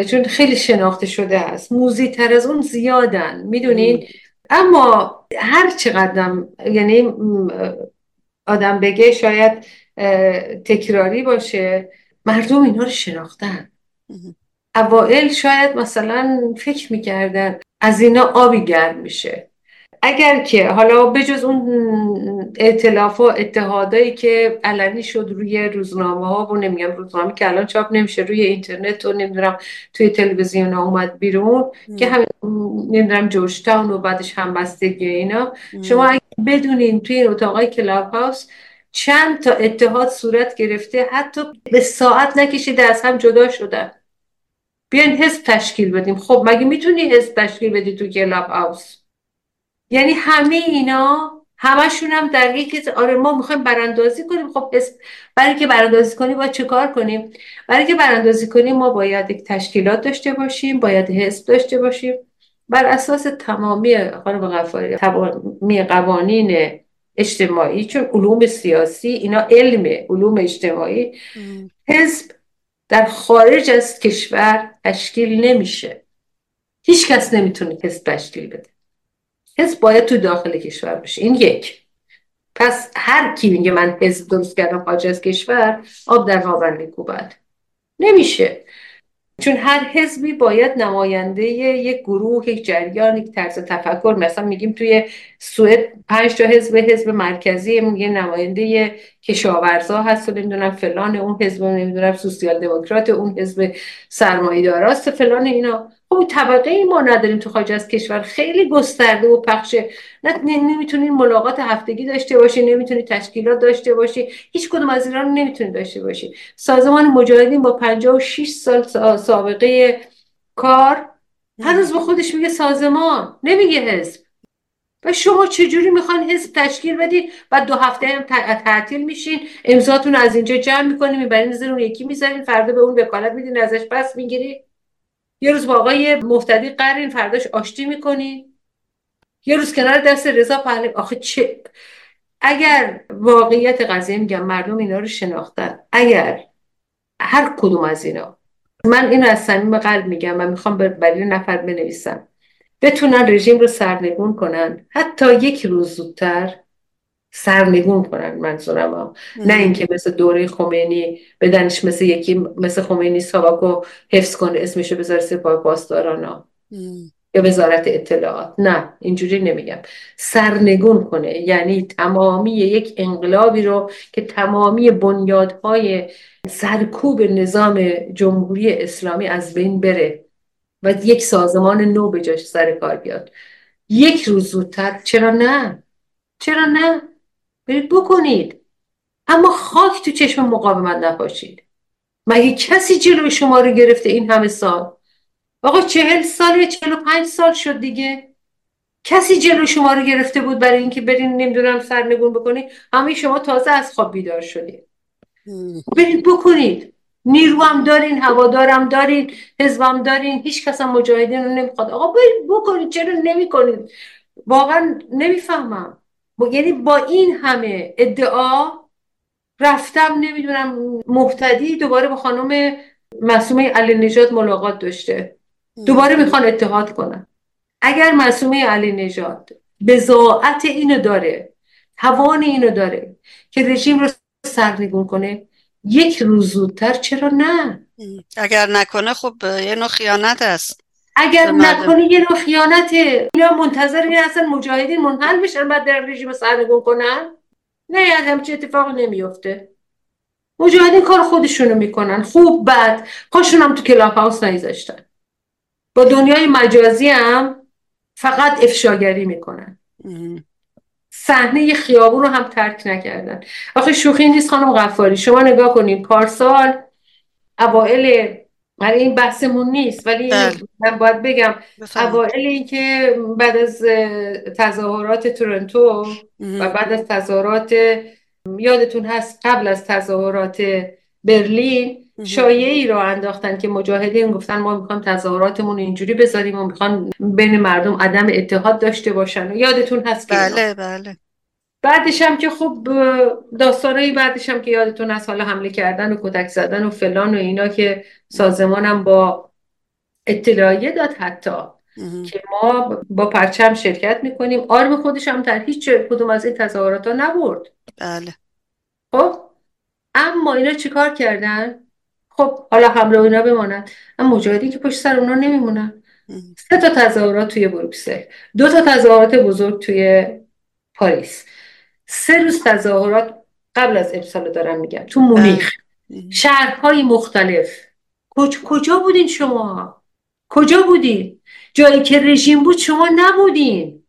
[SPEAKER 2] چون خیلی شناخته شده است. موزی تر از اون زیادن. می‌دونین اما هر چقدرم یعنی آدم بگه شاید تکراری باشه مردم اینا رو شناختن. اوائل شاید مثلا فکر می‌کردن از اینا آبی گرم میشه. اگر که حالا بجز اون اعتلاف و اتحادایی که علنی شد روی روزنامه ها و نمیگم روزنامه که الان چاپ نمیشه روی اینترنت و نمی‌دونم توی تلویزیون ها اومد بیرون که همین نمی‌دونم جورجتاون و بعدش هم بستگی اینا شما اگه بدونین توی این اتاقای کلاب هاوس چند تا اتحاد صورت گرفته حتی به ساعت نکشیده از هم جدا شدن. بیاین حزب تشکیل بدیم. خب مگه می‌تونی حزب تشکیل بدی تو کلاب هاوس؟ یعنی همه اینا همشون هم در یک آره ما می‌خوایم براندازی کنیم. خب برای که براندازی کنیم باید چه کار کنیم؟ برای که براندازی کنیم ما باید یک تشکیلات داشته باشیم باید حزب داشته باشیم. بر اساس تمامی خانم غفاری تمامی قوانین اجتماعی چون علوم سیاسی اینا علم علوم اجتماعی حزب در خارج از کشور تشکیل نمیشه. هیچ کس نمی‌تونه حزب تشکیل بده. حزب باید تو داخل کشور باشه. این یک. پس هر کی میگه من حزب درست کردم خارج از کشور آب در هاون میکوبد. نمیشه. چون هر حزبی باید نماینده یک گروه یک جریان یک طرز تفکر. مثلا میگیم توی سوئد پنج تا حزب حزب مرکزی میگه نماینده کشاورزا هست و نمی‌دونم فلان اون حزب نمی‌دونم سوسیال دموکرات اون حزب سرمایه‌داراست فلان اینا. خب طبقه ما نداریم تو خارج از کشور. خیلی گسترده و پخشه نه نمی‌تونین ملاقات هفتگی داشته باشی نمی‌تونی تشکیلات داشته باشی. هیچ کدوم از ایران نمی‌تونی داشته باشی. سازمان مجاهدین با 56 سال سابقه کار هنوز به خودش میگه سازمان نمیگه حزب. و شما چجوری می‌خوان حزب تشکیل بدید و دو هفته هم تعطیل میشین. امضاتون از اینجا جمع می‌کنین می‌برین زیر اون یکی می‌ذارین فردا به اون وکالت میدین ازش پس می‌گیری. یه روز با آقای مفتدی قرین فرداش آشتی می‌کنی. یه روز کنار دست رضا پهلوی. آخه چه اگر واقعیت قضیه میگم مردم اینا رو شناختن. اگر هر کدوم از اینا. من این از صمیم قلب میگم و می‌خوام برای نفر بنویسم. بتونن رژیم رو سرنگون کنن. حتی یک روز زودتر سرنگون کنن منظورم نه اینکه مثل دوره خمینی بدنش مثل یکی مثل خمینی ساواکو حفظ کنه اسمشو بذاره سپاه پاسداران یا وزارت اطلاعات. نه اینجوری نمیگم. سرنگون کنه. یعنی تمامی یک انقلابی رو که تمامی بنیادهای سرکوب نظام جمهوری اسلامی از بین بره و یک سازمان نو به جاش سر کار بیاد. یک روز زودتر. چرا نه؟ چرا نه؟ برید بکنید. اما خاک تو چشم مقاومت نپاشید. مگه کسی جلو شما رو گرفته این همه سال؟ آقا چهل سال یا چهل و پنج سال شد دیگه. کسی جلو شما رو گرفته بود برای اینکه برین نمی‌دونم سرنگون بکنید همه شما تازه از خواب بیدار شدید برید بکنید. نیرو هم دارین هوادارم دارین حزبم دارین. هیچ کس هم مجاهدین رو نمی‌خواد. آقا برید بکنید. چرا نمی‌کنید؟ واقعا نمی‌فهمم. یعنی با این همه ادعا رفتم نمی‌دونم محتدی دوباره با خانم معصومه علی نجات ملاقات داشته. دوباره می‌خوان اتحاد کنن. اگر معصومه علی نجات بزاعت اینو داره توان اینو داره که رژیم رو سرنگون کنه یک روز زودتر چرا نه؟
[SPEAKER 1] اگر نکنه خب یه نوع خیانت است.
[SPEAKER 2] اگر نکنی یه نوع خیانته اینا منتظر این اصلا مجاهدین منحل بشن بعد در رژیم سرنگون کنن؟ نه همچین اتفاق نمیفته. مجاهدین کار خودشونو می‌کنن. خوب بد. پاشون هم تو کلاب هاوس نیزاشتن با دنیای مجازی هم فقط افشاگری می‌کنن. صحنه خیابون رو هم ترک نکردن. آخه شوخی نیست خانم غفاری. شما نگاه کنید پارسال اوائل برای این بحثمون نیست ولی بله. من باید بگم اوائل این که بعد از تظاهرات تورنتو و بعد از تظاهرات یادتون هست قبل از تظاهرات برلین شایعه ای رو انداختن که مجاهدین گفتن ما می‌خوام تظاهراتمون اینجوری بذاریم و می‌خوان بین مردم عدم اتحاد داشته باشن. و یادتون هست
[SPEAKER 1] بله بله.
[SPEAKER 2] بعدش هم که خب داستانایی بعدش هم که یادتون هست حالا حمله کردن و کتک زدن و فلان و اینا که سازمانم با اطلاعیه داد حتی که ما با پرچم شرکت می‌کنیم. آرم خودش هم در هیچ کدوم از این تظاهرات ها نبرد.
[SPEAKER 1] بله.
[SPEAKER 2] خب اما اینا چیکار کردن؟ خب حالا حمله اینا بمانند. اما مجاهدین که پشت سر اونا نمیمونن. سه تا تظاهرات توی بروکسل. دو تا تظاهرات بزرگ توی پاریس. سه روز تظاهرات قبل از امسال دارم میگم تو مونیخ. شهرهای مختلف. کجا بودین شما؟ کجا بودین؟ جایی که رژیم بود شما نبودین.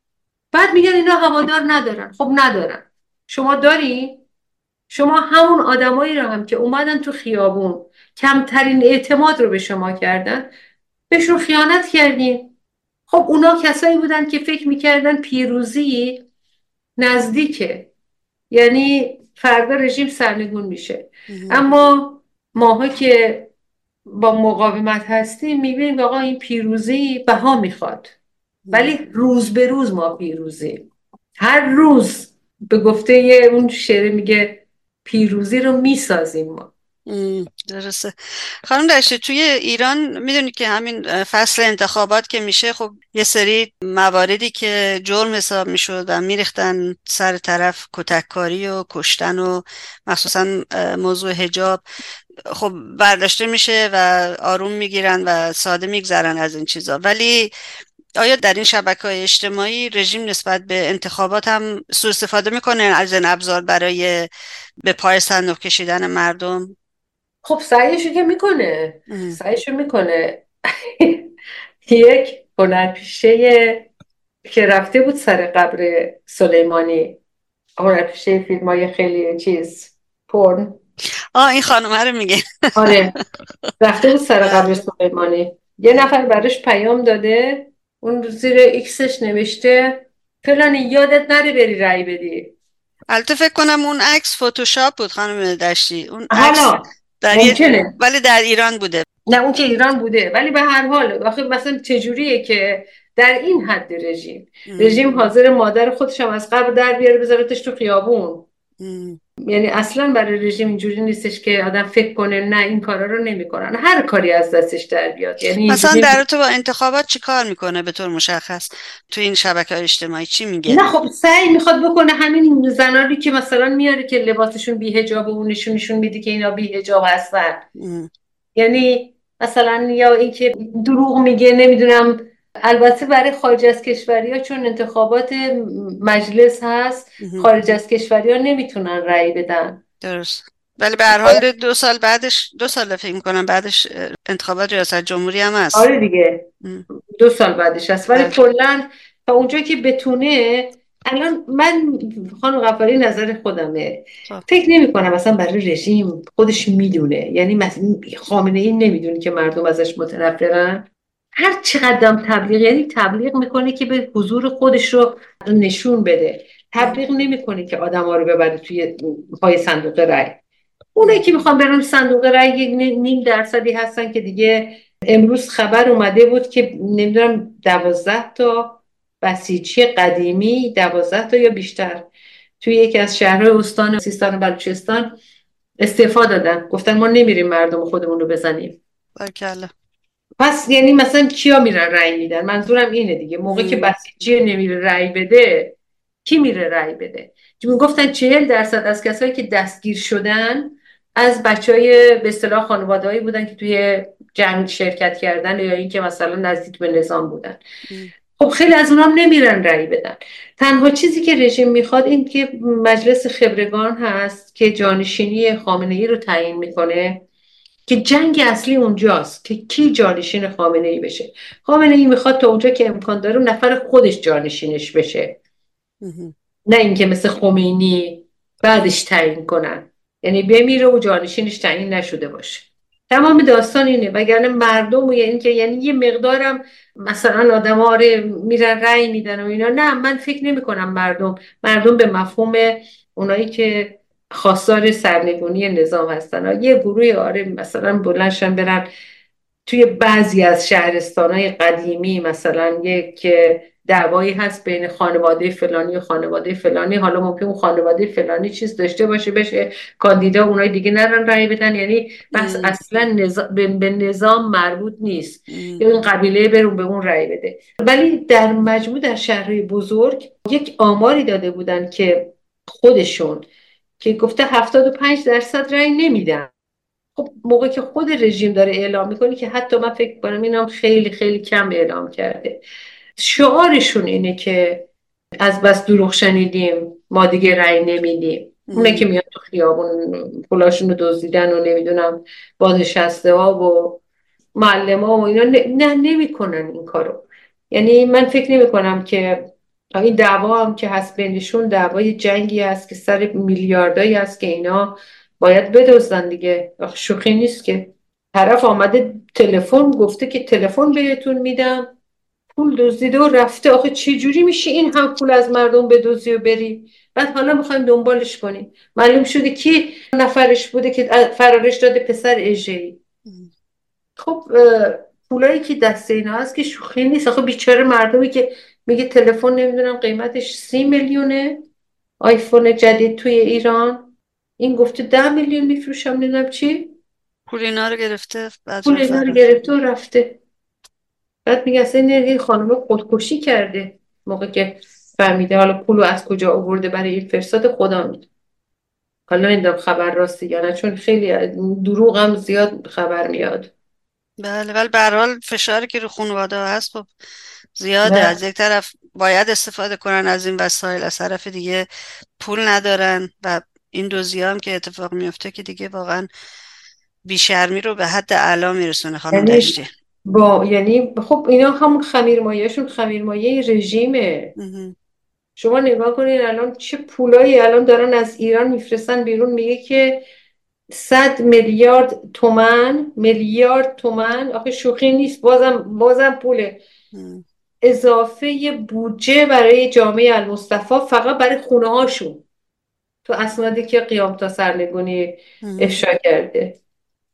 [SPEAKER 2] بعد میگن اینا هوادار ندارن. خب ندارن. شما داری؟ شما همون آدمایی رو هم که اومدن تو خیابون کمترین اعتماد رو به شما کردن بهشون خیانت کردین. خب اونا کسایی بودن که فکر می‌کردن پیروزی نزدیکه. یعنی فردا رژیم سرنگون میشه. اما ماها که با مقاومت هستیم می‌بینیم آقا این پیروزی بها می‌خواد. ولی روز به روز ما پیروزی هر روز به گفته اون شعر میگه پیروزی رو می‌سازیم ما.
[SPEAKER 1] درسته. خانم دشته توی ایران می‌دونید که همین فصل انتخابات که میشه خب یه سری مواردی که جرم حساب می‌شد و میریختن سر طرف کتککاری و کشتن و مخصوصا موضوع هجاب خب برداشته میشه و آروم می‌گیرن و ساده میگذرن از این چیزا. ولی آیا در این شبکه های اجتماعی رژیم نسبت به انتخابات هم سوء استفاده می‌کنه از این ابزار برای به پای صندوق کشیدن مردم؟
[SPEAKER 2] خب سعیشو که می‌کنه سعیشو می‌کنه. یک هنرپیشه که رفته بود سر قبر سلیمانی. هنرپیشه فیلم های خیلی چیز پرن.
[SPEAKER 1] آه این خانم رو میگه.
[SPEAKER 2] آره. رفته بود سر قبر سلیمانی. یه نفر برش پیام داده. اون زیر ایکسش نوشته فلانی یادت نره بری رای بدی.
[SPEAKER 1] البته فکر کنم اون عکس فتوشاپ بود خانم دشتی. اون
[SPEAKER 2] عکس در
[SPEAKER 1] ولی در ایران بوده.
[SPEAKER 2] نه اون که ایران بوده. ولی به هر حال آخه مثلا چجوریه که در این حد رژیم؟ رژیم حاضر مادر خودش هم از قبل در بیاره بذارتش تو خیابون. یعنی اصلا برای رژیم اینجوری نیستش که آدم فکر کنه نه این کارا رو نمی‌کنن. هر کاری از دستش در بیاد. یعنی
[SPEAKER 1] مثلا در تو با انتخابات چی کار می‌کنه به طور مشخص؟ تو این شبکه های اجتماعی چی میگه؟
[SPEAKER 2] نه خب سعی می‌خواد بکنه همین زنانی که مثلا میاره که لباسشون بیهجاب و اونشون نشون میده که اینا بیهجاب هستن. یعنی مثلا یا اینکه دروغ میگه نمی‌دونم البته برای خارج از کشوری ها چون انتخابات مجلس هست خارج از کشوری ها نمی‌تونن رأی بدن.
[SPEAKER 1] درست. ولی به هر حال دو سال بعدش دو سال فکر کنم بعدش انتخابات ریاست جمهوری هم هست.
[SPEAKER 2] آره دیگه. دو سال بعدش هست. ولی بله. کلا تا اونجا که بتونه الان من خانم غفاری نظر خودمه. خب. فکر نمی کنم مثلا برای رژیم خودش می‌دونه. یعنی خامنه ای نمی‌دونه که مردم ازش متنفرن. هر چقدر تبلیغ یعنی تبلیغ می‌کنه که به حضور خودش رو نشون بده. تبلیغ نمی‌کنه که آدم ها رو ببره توی پای صندوق رای اونایی که می‌خوان برن صندوق رای یک نیم درصدی هستن که دیگه امروز خبر اومده بود که نمی‌دونم دوازده تا بسیجی قدیمی دوازده تا یا بیشتر توی یکی از شهرهای استان سیستان و بلوچستان استعفا دادن. گفتن ما نمیریم مردم خودمون رو بزنیم.
[SPEAKER 1] برکله
[SPEAKER 2] پس یعنی مثلا کیا میرن رأی میدن؟ منظورم اینه دیگه. موقع که بسیجی نمیره رأی بده کی میره رأی بده؟ گفتن چهل درصد از کسایی که دستگیر شدن از بچه های به اصطلاح خانوادهایی بودن که توی جنگ شرکت کردن یا اینکه مثلا نزدیک به نظام بودن. خب خیلی از اونام نمیرن رأی بدن. تنها چیزی که رژیم می‌خواد این که مجلس خبرگان هست که جانشینی خامنه ای رو تعیین می‌کنه. که جنگ اصلی اونجاست که کی جانشین خامنه ای بشه. خامنه ای می‌خواد تا اونجا که امکان داره نفر خودش جانشینش بشه. نه اینکه مثل خمینی بعدش تعیین کنن. یعنی بمیره و جانشینش تعیین نشده باشه. تمام داستان اینه. وگرنه مردم و یعنی که یعنی یه مقدارم مثلا آدم ها میرن رأی میدن و اینا. نه من فکر نمی کنم مردم. مردم به مفهوم اونایی که خواستار سرنگونی نظام هستن. یه گروه آره مثلا بلنشن برن توی بعضی از شهرستان های قدیمی مثلا یک دعوایی هست بین خانواده فلانی و خانواده فلانی. حالا ممکن اون خانواده فلانی چیز داشته باشه بشه کاندیدا اونای دیگه نرن رأی بدن. یعنی بس اصلا به نظام مربوط نیست. یا این قبیله برون به اون رأی بده. ولی در مجموع در شهرهای بزرگ یک آماری داده بودن که خودشون که گفته 75 درصد رأی نمیدن. خب موقع که خود رژیم داره اعلام می‌کنه که حتی من فکر کنم اینم خیلی خیلی کم اعلام کرده. شعارشون اینه که از بس دروغ شنیدیم ما دیگه رأی نمیدیم. اونه که میاد تو خیابون پولاشون رو دزدیدن و نمی‌دونم بازنشسته ها و معلم ها و اینا نه نمی‌کنن این کارو. یعنی من فکر نمی کنم که این دعوا هم که هست بینشون دعوای جنگی است که سر میلیاردایی است که اینا باید بدوزن دیگه. شوخی نیست که طرف آمده تلفن گفته که تلفن بهتون میدم پول دزدیده و رفته. آخه چه جوری میشه این هم پول از مردم بدزدی و بری؟ بعد حالا می‌خوایم دنبالش کنیم. معلوم شده کی نفرش بوده که فرارش داده پسر اژه‌ای. خب پولایی که دست اینا هست که شوخی نیست. آخه بیچاره مردمی که میگه تلفن نمی‌دونم قیمتش سی میلیونه. آیفون جدید توی ایران. این گفته ده میلیون میفروشم نمی‌دونم چی.
[SPEAKER 1] پول اینا رو گرفته
[SPEAKER 2] پول اینا رو گرفته و رفته. بعد میگه اصلا این خانم خودکشی کرده. موقع که فهمیده حالا پولو از کجا آورده برای این فرستاد خدا میده حالا این خبر راستی یا نه چون خیلی دروغ هم زیاد خبر میاد.
[SPEAKER 1] بله ولی به حال فشاری که رو خانواده هست خب زیاده. بله. از یک طرف باید استفاده کنن از این وسایل از طرف دیگه پول ندارن و این دوزی هم که اتفاق میفته که دیگه واقعا بیشرمی رو به حد اعلا میرسونه خانم یعنی دشتی.
[SPEAKER 2] با یعنی خب اینا همون خمیرمایهشون خمیرمایه رژیمه. شما نگاه کنید الان چه پولایی الان دارن از ایران میفرستن بیرون. میگه که صد میلیارد تومن میلیارد تومن آخه شوخی نیست. بازم بازم پوله. اضافه بودجه برای جامعه المصطفى فقط برای خونه هاشون. تو اسنادی که قیام تا سرنگونی افشا کرده.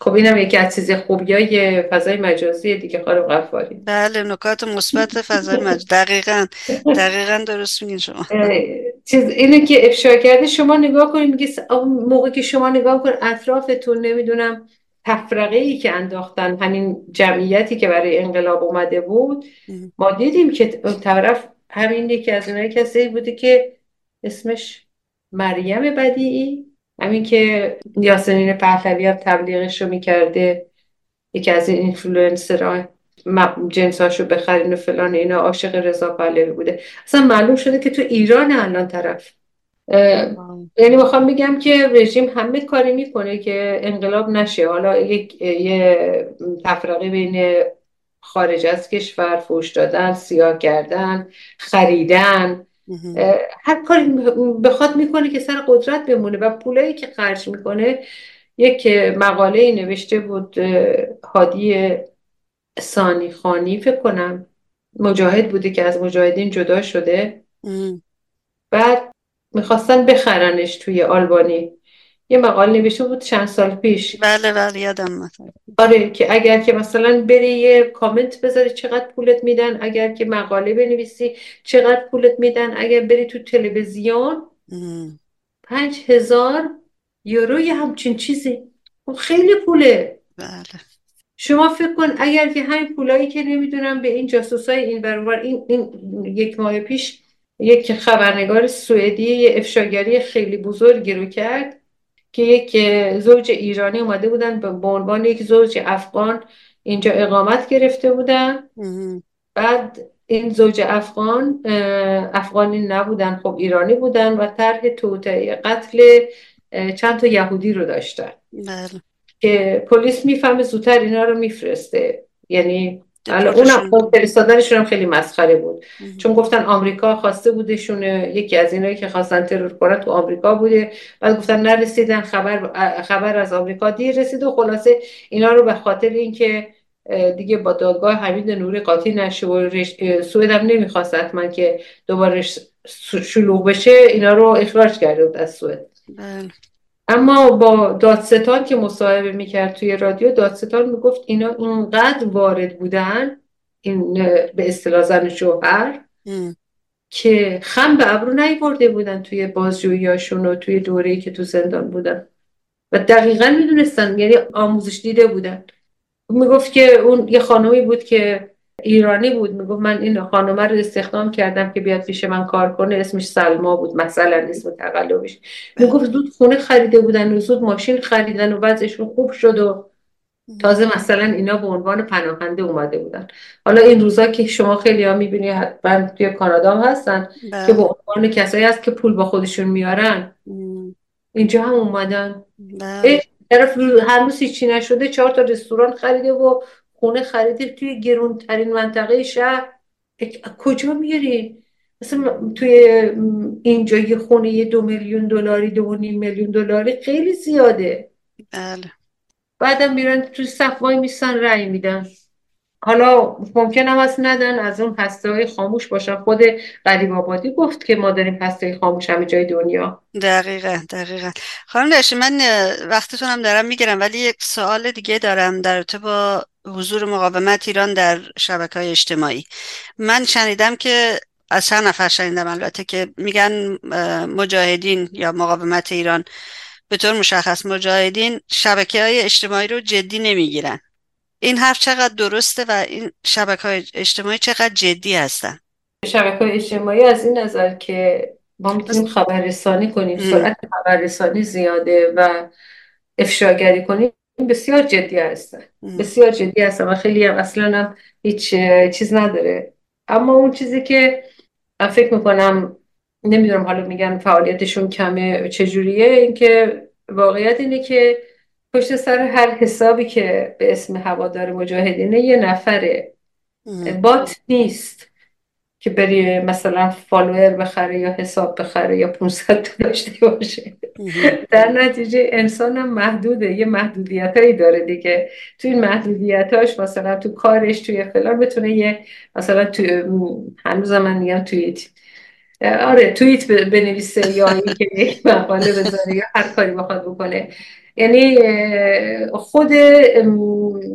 [SPEAKER 2] خب اینم یکی از چیز خوبی های فضای مجازی دیگه خانم غفاری.
[SPEAKER 1] بله نکات مثبت فضای مجازی. دقیقا. دقیقا درست میگین شما.
[SPEAKER 2] چیز اینه که افشا کرده شما نگاه کنید میگه موقع که شما نگاه کن اطرافتون نمی‌دونم تفرقه ای که انداختن همین جمعیتی که برای انقلاب اومده بود. ما دیدیم که طرف همین یکی از اونایی کسی بوده که اسمش مریم بدیعی. همین که یاسمین پهلوی هم تبلیغش رو می‌کرده. یکی از این اینفلوئنسرها جنساشو بخرین و فلان اینا عاشق رضا پهلوی بوده. اصلا معلوم شده که تو ایران الان طرف یعنی می‌خوام بگم که رژیم همه کاری می‌کنه که انقلاب نشه. حالا یک یه تفرقه بین خارج از کشور فوش دادن سیاه کردن خریدن. هر کاری بخواد می‌کنه که سر قدرت بمونه و پولایی که خرج می‌کنه یک مقاله نوشته بود هادی سانی خانی فکر کنم مجاهد بوده که از مجاهدین جدا شده. بعد می‌خواستن بخرنش توی آلبانی. یه مقاله نوشته بود چند سال پیش.
[SPEAKER 1] بله بله یادم
[SPEAKER 2] آره که اگر که مثلا بری یه کامنت بذاری چقدر پولت میدن اگر که مقاله بنویسی چقدر پولت میدن اگر بری تو تلویزیون پنج هزار یورو یه همچین چیزی. خب خیلی پوله.
[SPEAKER 1] بله.
[SPEAKER 2] شما فکر کن اگر که همین پولایی که نمی‌دونم به این جاسوسای این برابر این, این یک ماه پیش یک خبرنگار سوئدی یه افشاگری خیلی بزرگی رو کرد که یک زوج ایرانی اومده بودن به عنوان یک زوج افغان اینجا اقامت گرفته بودن. بعد این زوج افغان افغانی نبودن خب ایرانی بودن و طرح توطعه قتل چند تا یهودی رو داشتن.
[SPEAKER 1] بله.
[SPEAKER 2] که پلیس می‌فهمه زودتر اینا رو میفرسته. یعنی اونم خب فرستادنشون هم خیلی مسخره بود. چون گفتن آمریکا خواسته بودشون یکی از اینایی که خواستن ترور کنن تو آمریکا بوده. بعد گفتن نرسیدن. خبر خبر از آمریکا دیر رسید و خلاصه اینا رو به خاطر اینکه دیگه با دادگاه حمید نوری قاطی نشه و سوئد هم نمی‌خواست حتما که دوباره شلوغ بشه اینا رو اخراج کرده از سوئد.
[SPEAKER 1] بله.
[SPEAKER 2] اما با دادستان که مصاحبه می‌کرد توی رادیو دادستان می‌گفت اینا اینقدر وارد بودن این به اصطلاح زن شوهر که خم به ابرو نیورده بودن توی بازجوییاشون و توی دوره‌ای که تو زندان بودن. و دقیقا می‌دونستن یعنی آموزش دیده بودن. می‌گفت که اون یه خانومی بود که ایرانی بود. می‌گفت من این خانومه رو استخدام کردم که بیاد پیش من کار کنه. اسمش سلما بود. مثلا اسم تقلبش. می‌گفت زود خونه خریده بودن و زود ماشین خریدن و وضعشون خوب شد و تازه مثلا اینا به عنوان پناهنده اومده بودن. حالا این روزا که شما خیلی ها می‌بینی حتما توی کانادا هم هستن که به عنوان کسایی هست که پول با خودشون میارن. اینجا هم اومدن. بله. طرف هنوز هیچی نشده چهار تا رستوران خریده و خونه خریده توی گرونترین منطقه شهر. کجا میری؟ مثلا توی اینجا یه خونه یه دو میلیون دلاری دو نیم میلیون دلاری خیلی زیاده.
[SPEAKER 1] بله.
[SPEAKER 2] بعدم میرن توی صفوای میسن رأی میدن. حالا ممکن هم هست ندن از اون هسته های خاموش باشن. خود قریب آبادی گفت که ما داریم هسته خاموش همه جای دنیا.
[SPEAKER 1] دقیقا دقیقا. خانم داشتی من وقتتون هم دارم می‌گیرم ولی یک سوال دیگه دارم در با حضور مقاومت ایران در شبکه های اجتماعی. من شنیدم که از چند نفر شنیدم البته که میگن مجاهدین یا مقاومت ایران به طور مشخص مجاهدین شبکه های اجتماعی رو جدی نمی‌گیرن. این حرف چقدر درسته و این شبکه های اجتماعی چقدر جدی هستن؟
[SPEAKER 2] شبکه های اجتماعی از این نظر که ما می‌تونیم خبررسانی کنیم سرعت خبررسانی زیاده و افشاگری کنیم بسیار جدی هستن. بسیار جدی هستن و خیلی هم اصلا هم هیچ چیز نداره. اما اون چیزی که فکر می‌کنم نمی‌دونم حالا میگن فعالیتشون کمه چجوریه اینکه واقعیت اینه که پشت سر هر حسابی که به اسم هوادار مجاهدینه یه نفره. بات نیست. که بری مثلا فالوور بخره یا حساب بخره یا 500 داشته باشه. در نتیجه انسان هم محدوده یه محدودیت هایی داره دیگه. تو این محدودیت هاش مثلا تو کارش توی فلان بتونه یه مثلا تو هنوز من میگم توییت. آره توییت بنویسه یا اینکه یک مقاله بذاره یا هر کاری بخواد بکنه. یعنی خود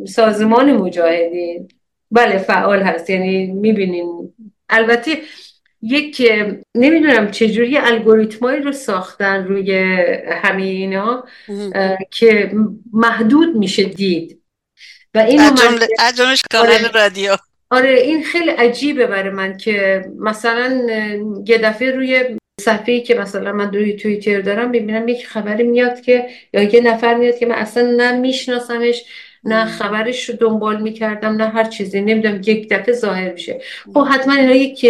[SPEAKER 2] سازمان مجاهدین. بله فعال هست. یعنی می‌بینین البته یک نمی‌دونم چجوری الگوریتمایی رو ساختن روی همه اینا که محدود میشه دید.
[SPEAKER 1] و این جملش کانال آره. رادیو.
[SPEAKER 2] آره این خیلی عجیبه برای من که مثلا یه دفعه روی صفحه‌ای که مثلا من روی توییتر دارم ببینم یک خبری میاد که یا یه نفر میاد که من اصلا نه میشناسمش نه خبرش رو دنبال می‌کردم نه هر چیزی. نمی‌دونم یک دفعه ظاهر میشه. خب حتما اینا یک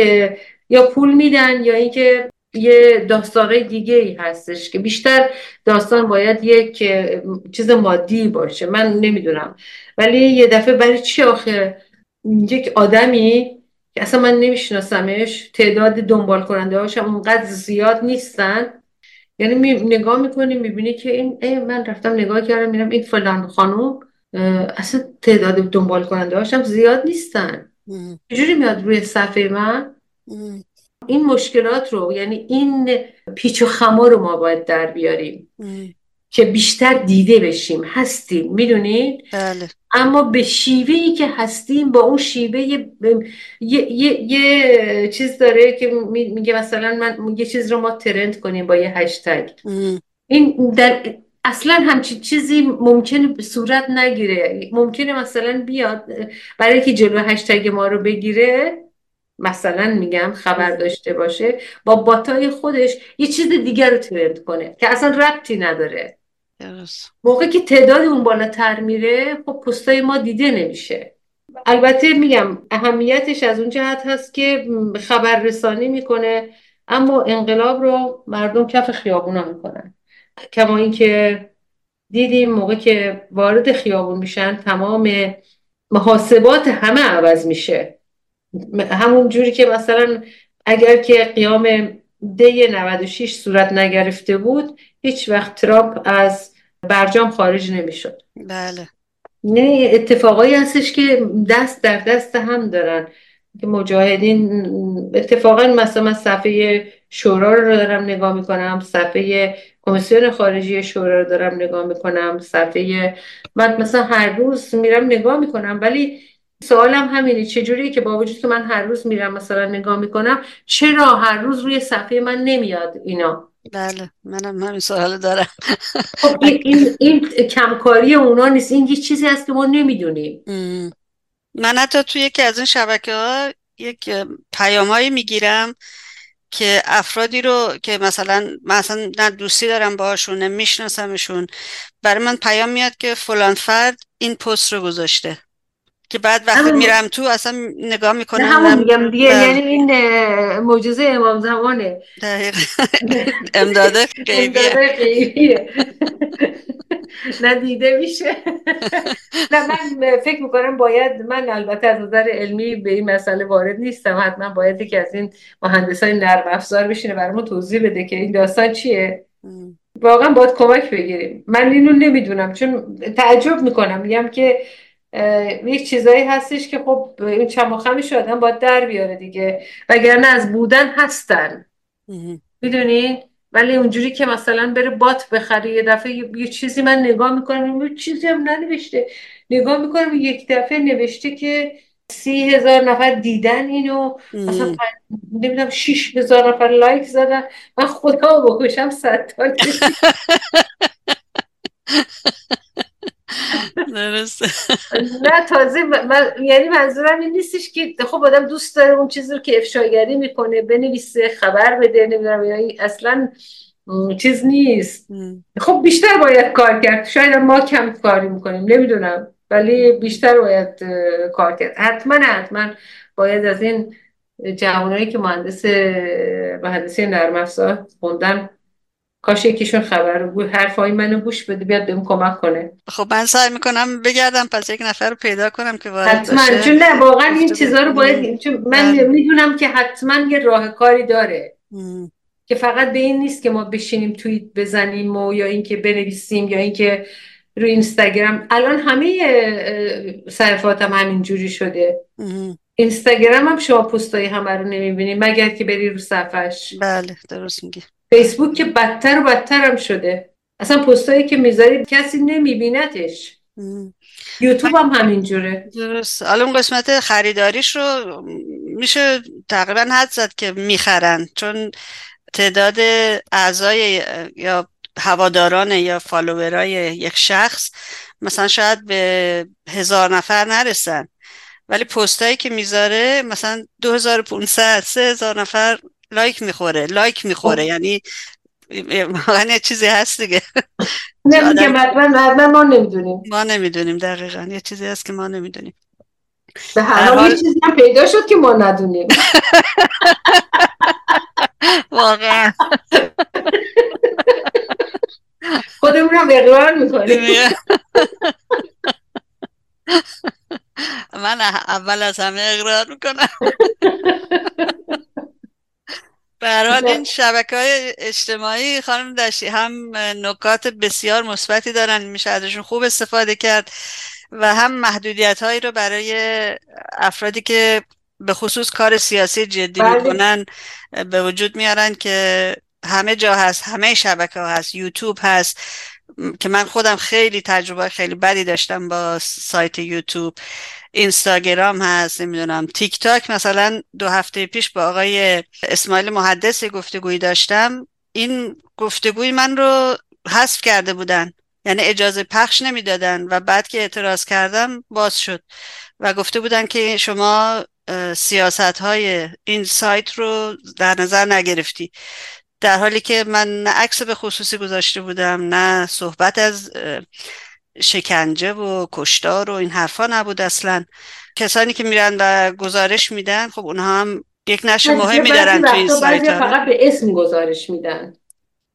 [SPEAKER 2] یا پول میدن یا اینکه یه داستانه دیگه ای هستش که بیشتر داستان باید یک چیز مادی باشه. من نمی‌دونم. ولی یه دفعه برای چی آخه؟ یک آدمی که اصلا من نمیشناسمش تعداد دنبال کننده هاشم اونقدر زیاد نیستن. یعنی می نگاه می‌کنی می‌بینی که این من رفتم نگاه کردم میرم این فلان خانوم اصلا تعداد دنبال کننده هاشم زیاد نیستن. چجوری میاد روی صفحه من؟ این مشکلات رو یعنی این پیچ و خما رو ما باید در بیاریم. که بیشتر دیده بشیم. هستیم می‌دونید؟
[SPEAKER 1] بله.
[SPEAKER 2] اما به شیوه ای که هستیم با اون شیوه یه, یه،, یه،, چیز داره که میگه مثلا من یه چیز رو ما ترند کنیم با یه هشتگ. این در اصلا همچین چیزی ممکنه صورت نگیره. ممکنه مثلا بیاد برای که جلو هشتگ ما رو بگیره مثلا میگم خبر داشته باشه با باتای خودش یه چیز دیگر رو ترند کنه که اصلا ربطی نداره. موقع که تعداد اون بالاتر میره خب پستای ما دیده نمیشه. البته میگم اهمیتش از اون جهت هست که خبررسانی می‌کنه اما انقلاب رو مردم کف خیابونا می‌کنن. کما اینکه دیدیم موقع که وارد خیابون میشن تمام محاسبات همه عوض میشه. همون جوری که مثلا اگر که قیام دی 96 صورت نگرفته بود هیچ وقت ترامپ از برجام خارج نمی‌شد.
[SPEAKER 1] بله.
[SPEAKER 2] نه اتفاقایی هستش که دست در دست هم دارن. که مجاهدین اتفاقا مثلا صفحه شورا رو دارم نگاه می‌کنم صفحه کمیسیون خارجی شورا رو دارم نگاه می‌کنم صفحه بعد مثلا هر روز میرم نگاه می‌کنم. ولی سوالم همینه چجوری که با وجود که من هر روز میرم مثلا نگاه می‌کنم چرا هر روز روی صفحه من نمیاد اینا؟
[SPEAKER 1] بله منم همین سوال دارم.
[SPEAKER 2] خب این, این, کمکاری اونا نیست. این یه چیزی هست که ما نمی‌دونیم.
[SPEAKER 1] من حتی توی یکی از این شبکه ها یک پیامهایی می‌گیرم که افرادی رو که مثلا مثلا نه دوستی دارم باهاشون نه میشناسمشون. برای من پیام میاد که فلان فرد این پست رو گذاشته. که بعد وقتی میرم تو اصلا نگاه می‌کنم
[SPEAKER 2] همون میگم دیگه. یعنی این معجزه امام زمانه.
[SPEAKER 1] امداده
[SPEAKER 2] غیبیه ندیده میشه. نه من فکر می‌کنم باید من البته از نظر علمی به این مسئله وارد نیستم. حتما باید که از این مهندس های نرم افزار بشینه برای توضیح بده که این داستان چیه. واقعا باید کمک بگیریم. من اینو نمی‌دونم چون تعجب می‌کنم. میگم که یک چیزایی هستش که خب این چماخمش آدم باید در بیاره دیگه. وگرنه از بودن هستن. می‌دونی؟ ولی اونجوری که مثلا بره بات بخره یه دفعه یه چیزی من نگاه می‌کنم یه چیزی هم ننوشته. نگاه می‌کنم یک دفعه نوشته که سی هزار نفر دیدن اینو. مثلا نمی‌دونم شیش هزار نفر لایک زدن. من خدا بکشم صد تا نه تازه من... یعنی منظورم این نیستش که خب آدم دوست داره اون چیزی رو که افشاگری می‌کنه بنویسه خبر بده نمی‌دونم یعنی اصلا چیز نیست. خب بیشتر باید کار کرد. شاید ما کم کاری می‌کنیم نمی‌دونم. ولی بیشتر باید کار کرد. حتما حتما باید از این جوانایی که مهندس مهندسی نرم افزار خوندن کاش یکیشون خبر بود. حرفای منو گوش بده بیاد بهم کمک کنه.
[SPEAKER 1] خب من سعی می‌کنم بگردم پس یک نفر رو پیدا کنم که وارد
[SPEAKER 2] حتما چون نه واقعا این چیزا رو باید چون من بله. می‌دونم که حتما یه راه کاری داره. که فقط به این نیست که ما بشینیم توییت بزنیم و یا اینکه بنویسیم یا اینکه روی اینستاگرام. الان همه صرفات هم همینجوری شده. اینستاگرام هم شما پستای همه رو نمی‌بینی مگر که بری رو صفحش.
[SPEAKER 1] بله درست میگی.
[SPEAKER 2] فیسبوک که بدتر و بدتر هم شده. اصلا پستایی که می‌ذاری کسی نمیبینتش یوتیوب هم همینجوره.
[SPEAKER 1] درست. حالا اون قسمت خریداریش رو میشه تقریبا حد زد که می‌خرن. چون تعداد اعضای یا هواداران یا follower ای یک شخص مثلا شاید به هزار نفر نرسن. ولی پستایی که می‌ذاره مثلا 2500 3000 نفر like می‌خوره like می‌خوره. یعنی واقعا چیزی هست دیگه.
[SPEAKER 2] حتما ما نمی‌دونیم.
[SPEAKER 1] ما نمی‌دونیم دقیقا. یه چیزی هست که ما نمی‌دونیم.
[SPEAKER 2] به هر حال یه چیزی هم پیدا شد که ما ندونیم.
[SPEAKER 1] واقعا.
[SPEAKER 2] خودمون هم اقرار می‌کنیم.
[SPEAKER 1] من اول از همه اقرار می‌کنم. برحال این شبکه های اجتماعی خانم داشتی هم نکات بسیار مثبتی دارن میشه ازشون خوب استفاده کرد و هم محدودیت هایی رو برای افرادی که به خصوص کار سیاسی جدی بله. می‌کنن به وجود میارن که همه جا هست همه شبکه ها هست یوتیوب هست که من خودم خیلی تجربه خیلی بدی داشتم با سایت یوتیوب اینستاگرام هست نمی‌دونم. تیک تاک مثلا دو هفته پیش با آقای اسماعیل محدث گفتگویی داشتم. این گفتگوی من رو حذف کرده بودن. یعنی اجازه پخش نمی‌دادن و بعد که اعتراض کردم باز شد. و گفته بودن که شما سیاست های این سایت رو در نظر نگرفتی. در حالی که من نه عکس به خصوصی گذاشته بودم نه صحبت از شکنجه و کشتار و این حرفا نبود اصلا. کسانی که میرن و گزارش میدن خب اونها هم یک نشر مهمی دارن توی این سایت
[SPEAKER 2] فقط به اسم گزارش میدن.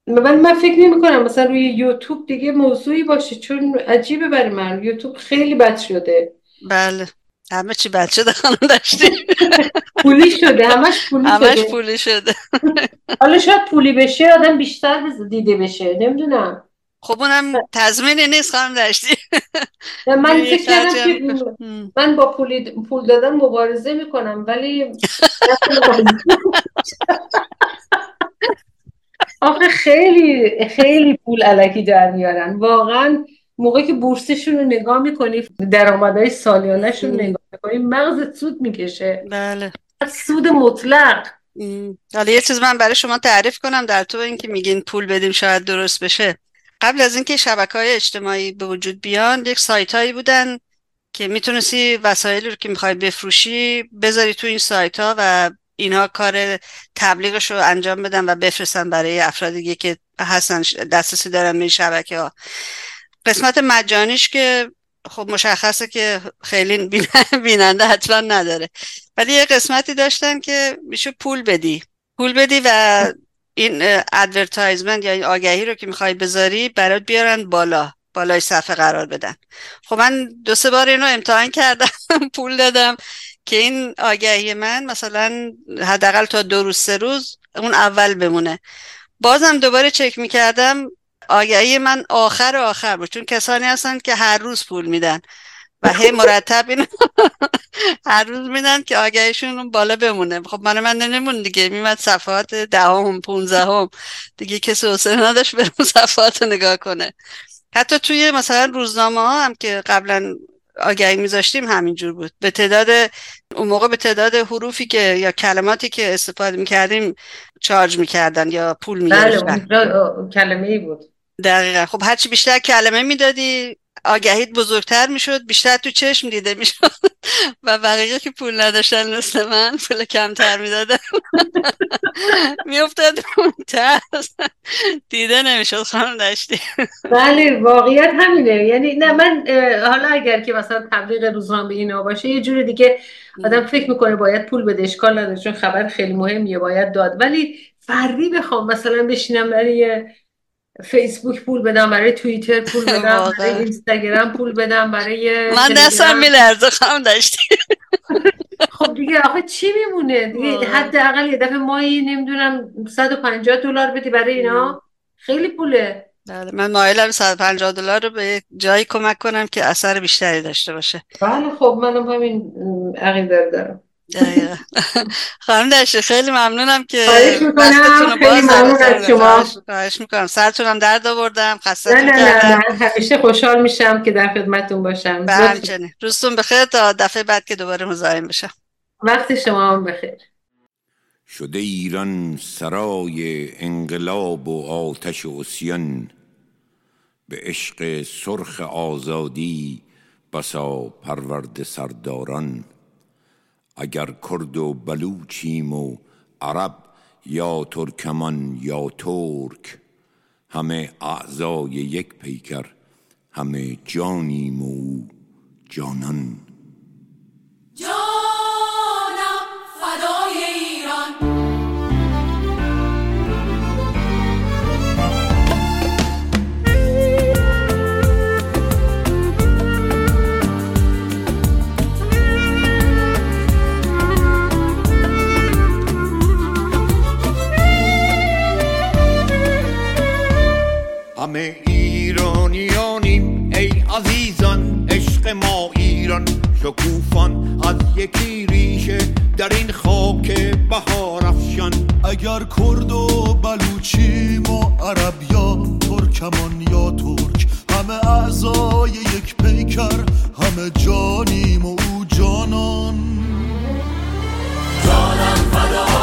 [SPEAKER 2] من من فکر نمی کنم مثلا روی یوتیوب دیگه موضوعی باشه چون عجیبه برای من. یوتیوب خیلی بد شده.
[SPEAKER 1] بله. همه چی بد شده خانم داشتی
[SPEAKER 2] پولی شده همش پولی
[SPEAKER 1] همش شده. پولی شده.
[SPEAKER 2] حالا شاید پولی بشه آدم بیشتر دیده بشه نمی‌دونم.
[SPEAKER 1] خب اونم تضمینی نیست خانم داشتی
[SPEAKER 2] من فکر کردم من با پول پول دادن مبارزه می‌کنم ولی آخه خیلی خیلی پول علکی در میارن. واقعا موقعی که بورسشون رو نگاه می‌کنی درآمدهای سالیانهشون نگاه می‌کنی مغزت سود می‌کشه.
[SPEAKER 1] بله.
[SPEAKER 2] سود مطلق.
[SPEAKER 1] حالا یه چیز من برای شما تعریف کنم در تو اینکه میگین پول بدیم شاید درست بشه. قبل از اینکه شبکه های اجتماعی به وجود بیان یک سایت هایی بودن که می‌تونستی وسایلی رو که می‌خوای بفروشی بذاری تو این سایت ها و اینها کار تبلیغش رو انجام بدن و بفرستن برای افراد دیگه که هستن دسترسی دارن به شبکه ها قسمت مجانیش که خب مشخصه که خیلی بیننده حتما نداره. ولی یه قسمتی داشتن که میشه پول بدی. پول بدی و این advertisement یا این آگهی رو که می‌خوای بذاری برات بیارن بالا بالای صفحه قرار بدن. خب من دو سه بار اینو امتحان کردم پول دادم که این آگهی من مثلا حداقل تا دو روز سه روز اون اول بمونه. بازم دوباره چک می‌کردم آگهی من آخر آخر بود. چون کسانی هستن که هر روز پول میدن. و هی مرتب این هر روز میدن که آگهیشون بالا بمونه. خب من من نمون دیگه. میمد صفحات دهم پونزدهم. دیگه کسی حوصله نداشت برم صفحات نگاه کنه. حتی توی مثلا روزنامه ها هم که قبلا آگهی میذاشتیم همینجور بود. به تعداد اون موقع به تعداد حروفی که یا کلماتی که استفاده می‌کردیم چارج می‌کردن یا پول می‌گرفتن.
[SPEAKER 2] بله کلمه ای بود.
[SPEAKER 1] دقیقا. خب هرچی بیشتر کلمه می‌دادی آگهیت بزرگتر می‌شد بیشتر تو چشم دیده می‌شد. و بقیه که پول نداشتن مثل من پول کمتر می‌دادن. میافتاد ترس دیده نمی‌شد خانم داشتی
[SPEAKER 2] بله واقعیت همینه. یعنی نه من حالا اگر که مثلا تبلیغ روزنامه اینا باشه یه جور دیگه آدم فکر می‌کنه باید پول بده اشکال نداره چون خبر خیلی مهمیه باید داد. ولی فردی بخوام مثلا بشینم برای فیسبوک پول بدم برای توییتر پول بدم برای اینستاگرام پول بدم برای
[SPEAKER 1] من دستم میلرزه خواهم داشتی
[SPEAKER 2] خب دیگه آخه چی میمونه؟ دیگه حداقل یه دفعه ماهی نمی‌دونم 150 دلار بدی برای اینا. خیلی پوله.
[SPEAKER 1] بله من مایلم 150 دلار رو به جایی کمک کنم که اثر بیشتری داشته باشه.
[SPEAKER 2] بله خب منم همین عقیده دارم.
[SPEAKER 1] خانم داشته خیلی ممنونم که
[SPEAKER 2] وقتتون خیلی ممنون از شما.
[SPEAKER 1] خواهش می‌کنم. سرتونم درد آوردم خسته
[SPEAKER 2] نه نه نه همیشه خوشحال میشم که در خدمتتون باشم.
[SPEAKER 1] به همچنین. روزتون بخیر تا دفعه بعد که دوباره مزاحم بشم.
[SPEAKER 2] وقت شما هم بخیر.
[SPEAKER 3] شده ایران سرای انقلاب و آتش و اسیان به عشق سرخ آزادی بسا پرورد سرداران. اگر کرد و بلوچیم و عرب یا ترکمان یا ترک همه اعضای یک پیکر همه جانیم و جانان. همه ایرانیانیم. ای عزیزان عشق ما ایران. شکوفان از یکی ریشه در این خاک بهار افشان.
[SPEAKER 4] اگر کرد و بلوچیم و عرب یا ترکمان یا ترک همه اعضای یک پیکر همه جانیم و او جانان.
[SPEAKER 5] جانم فدای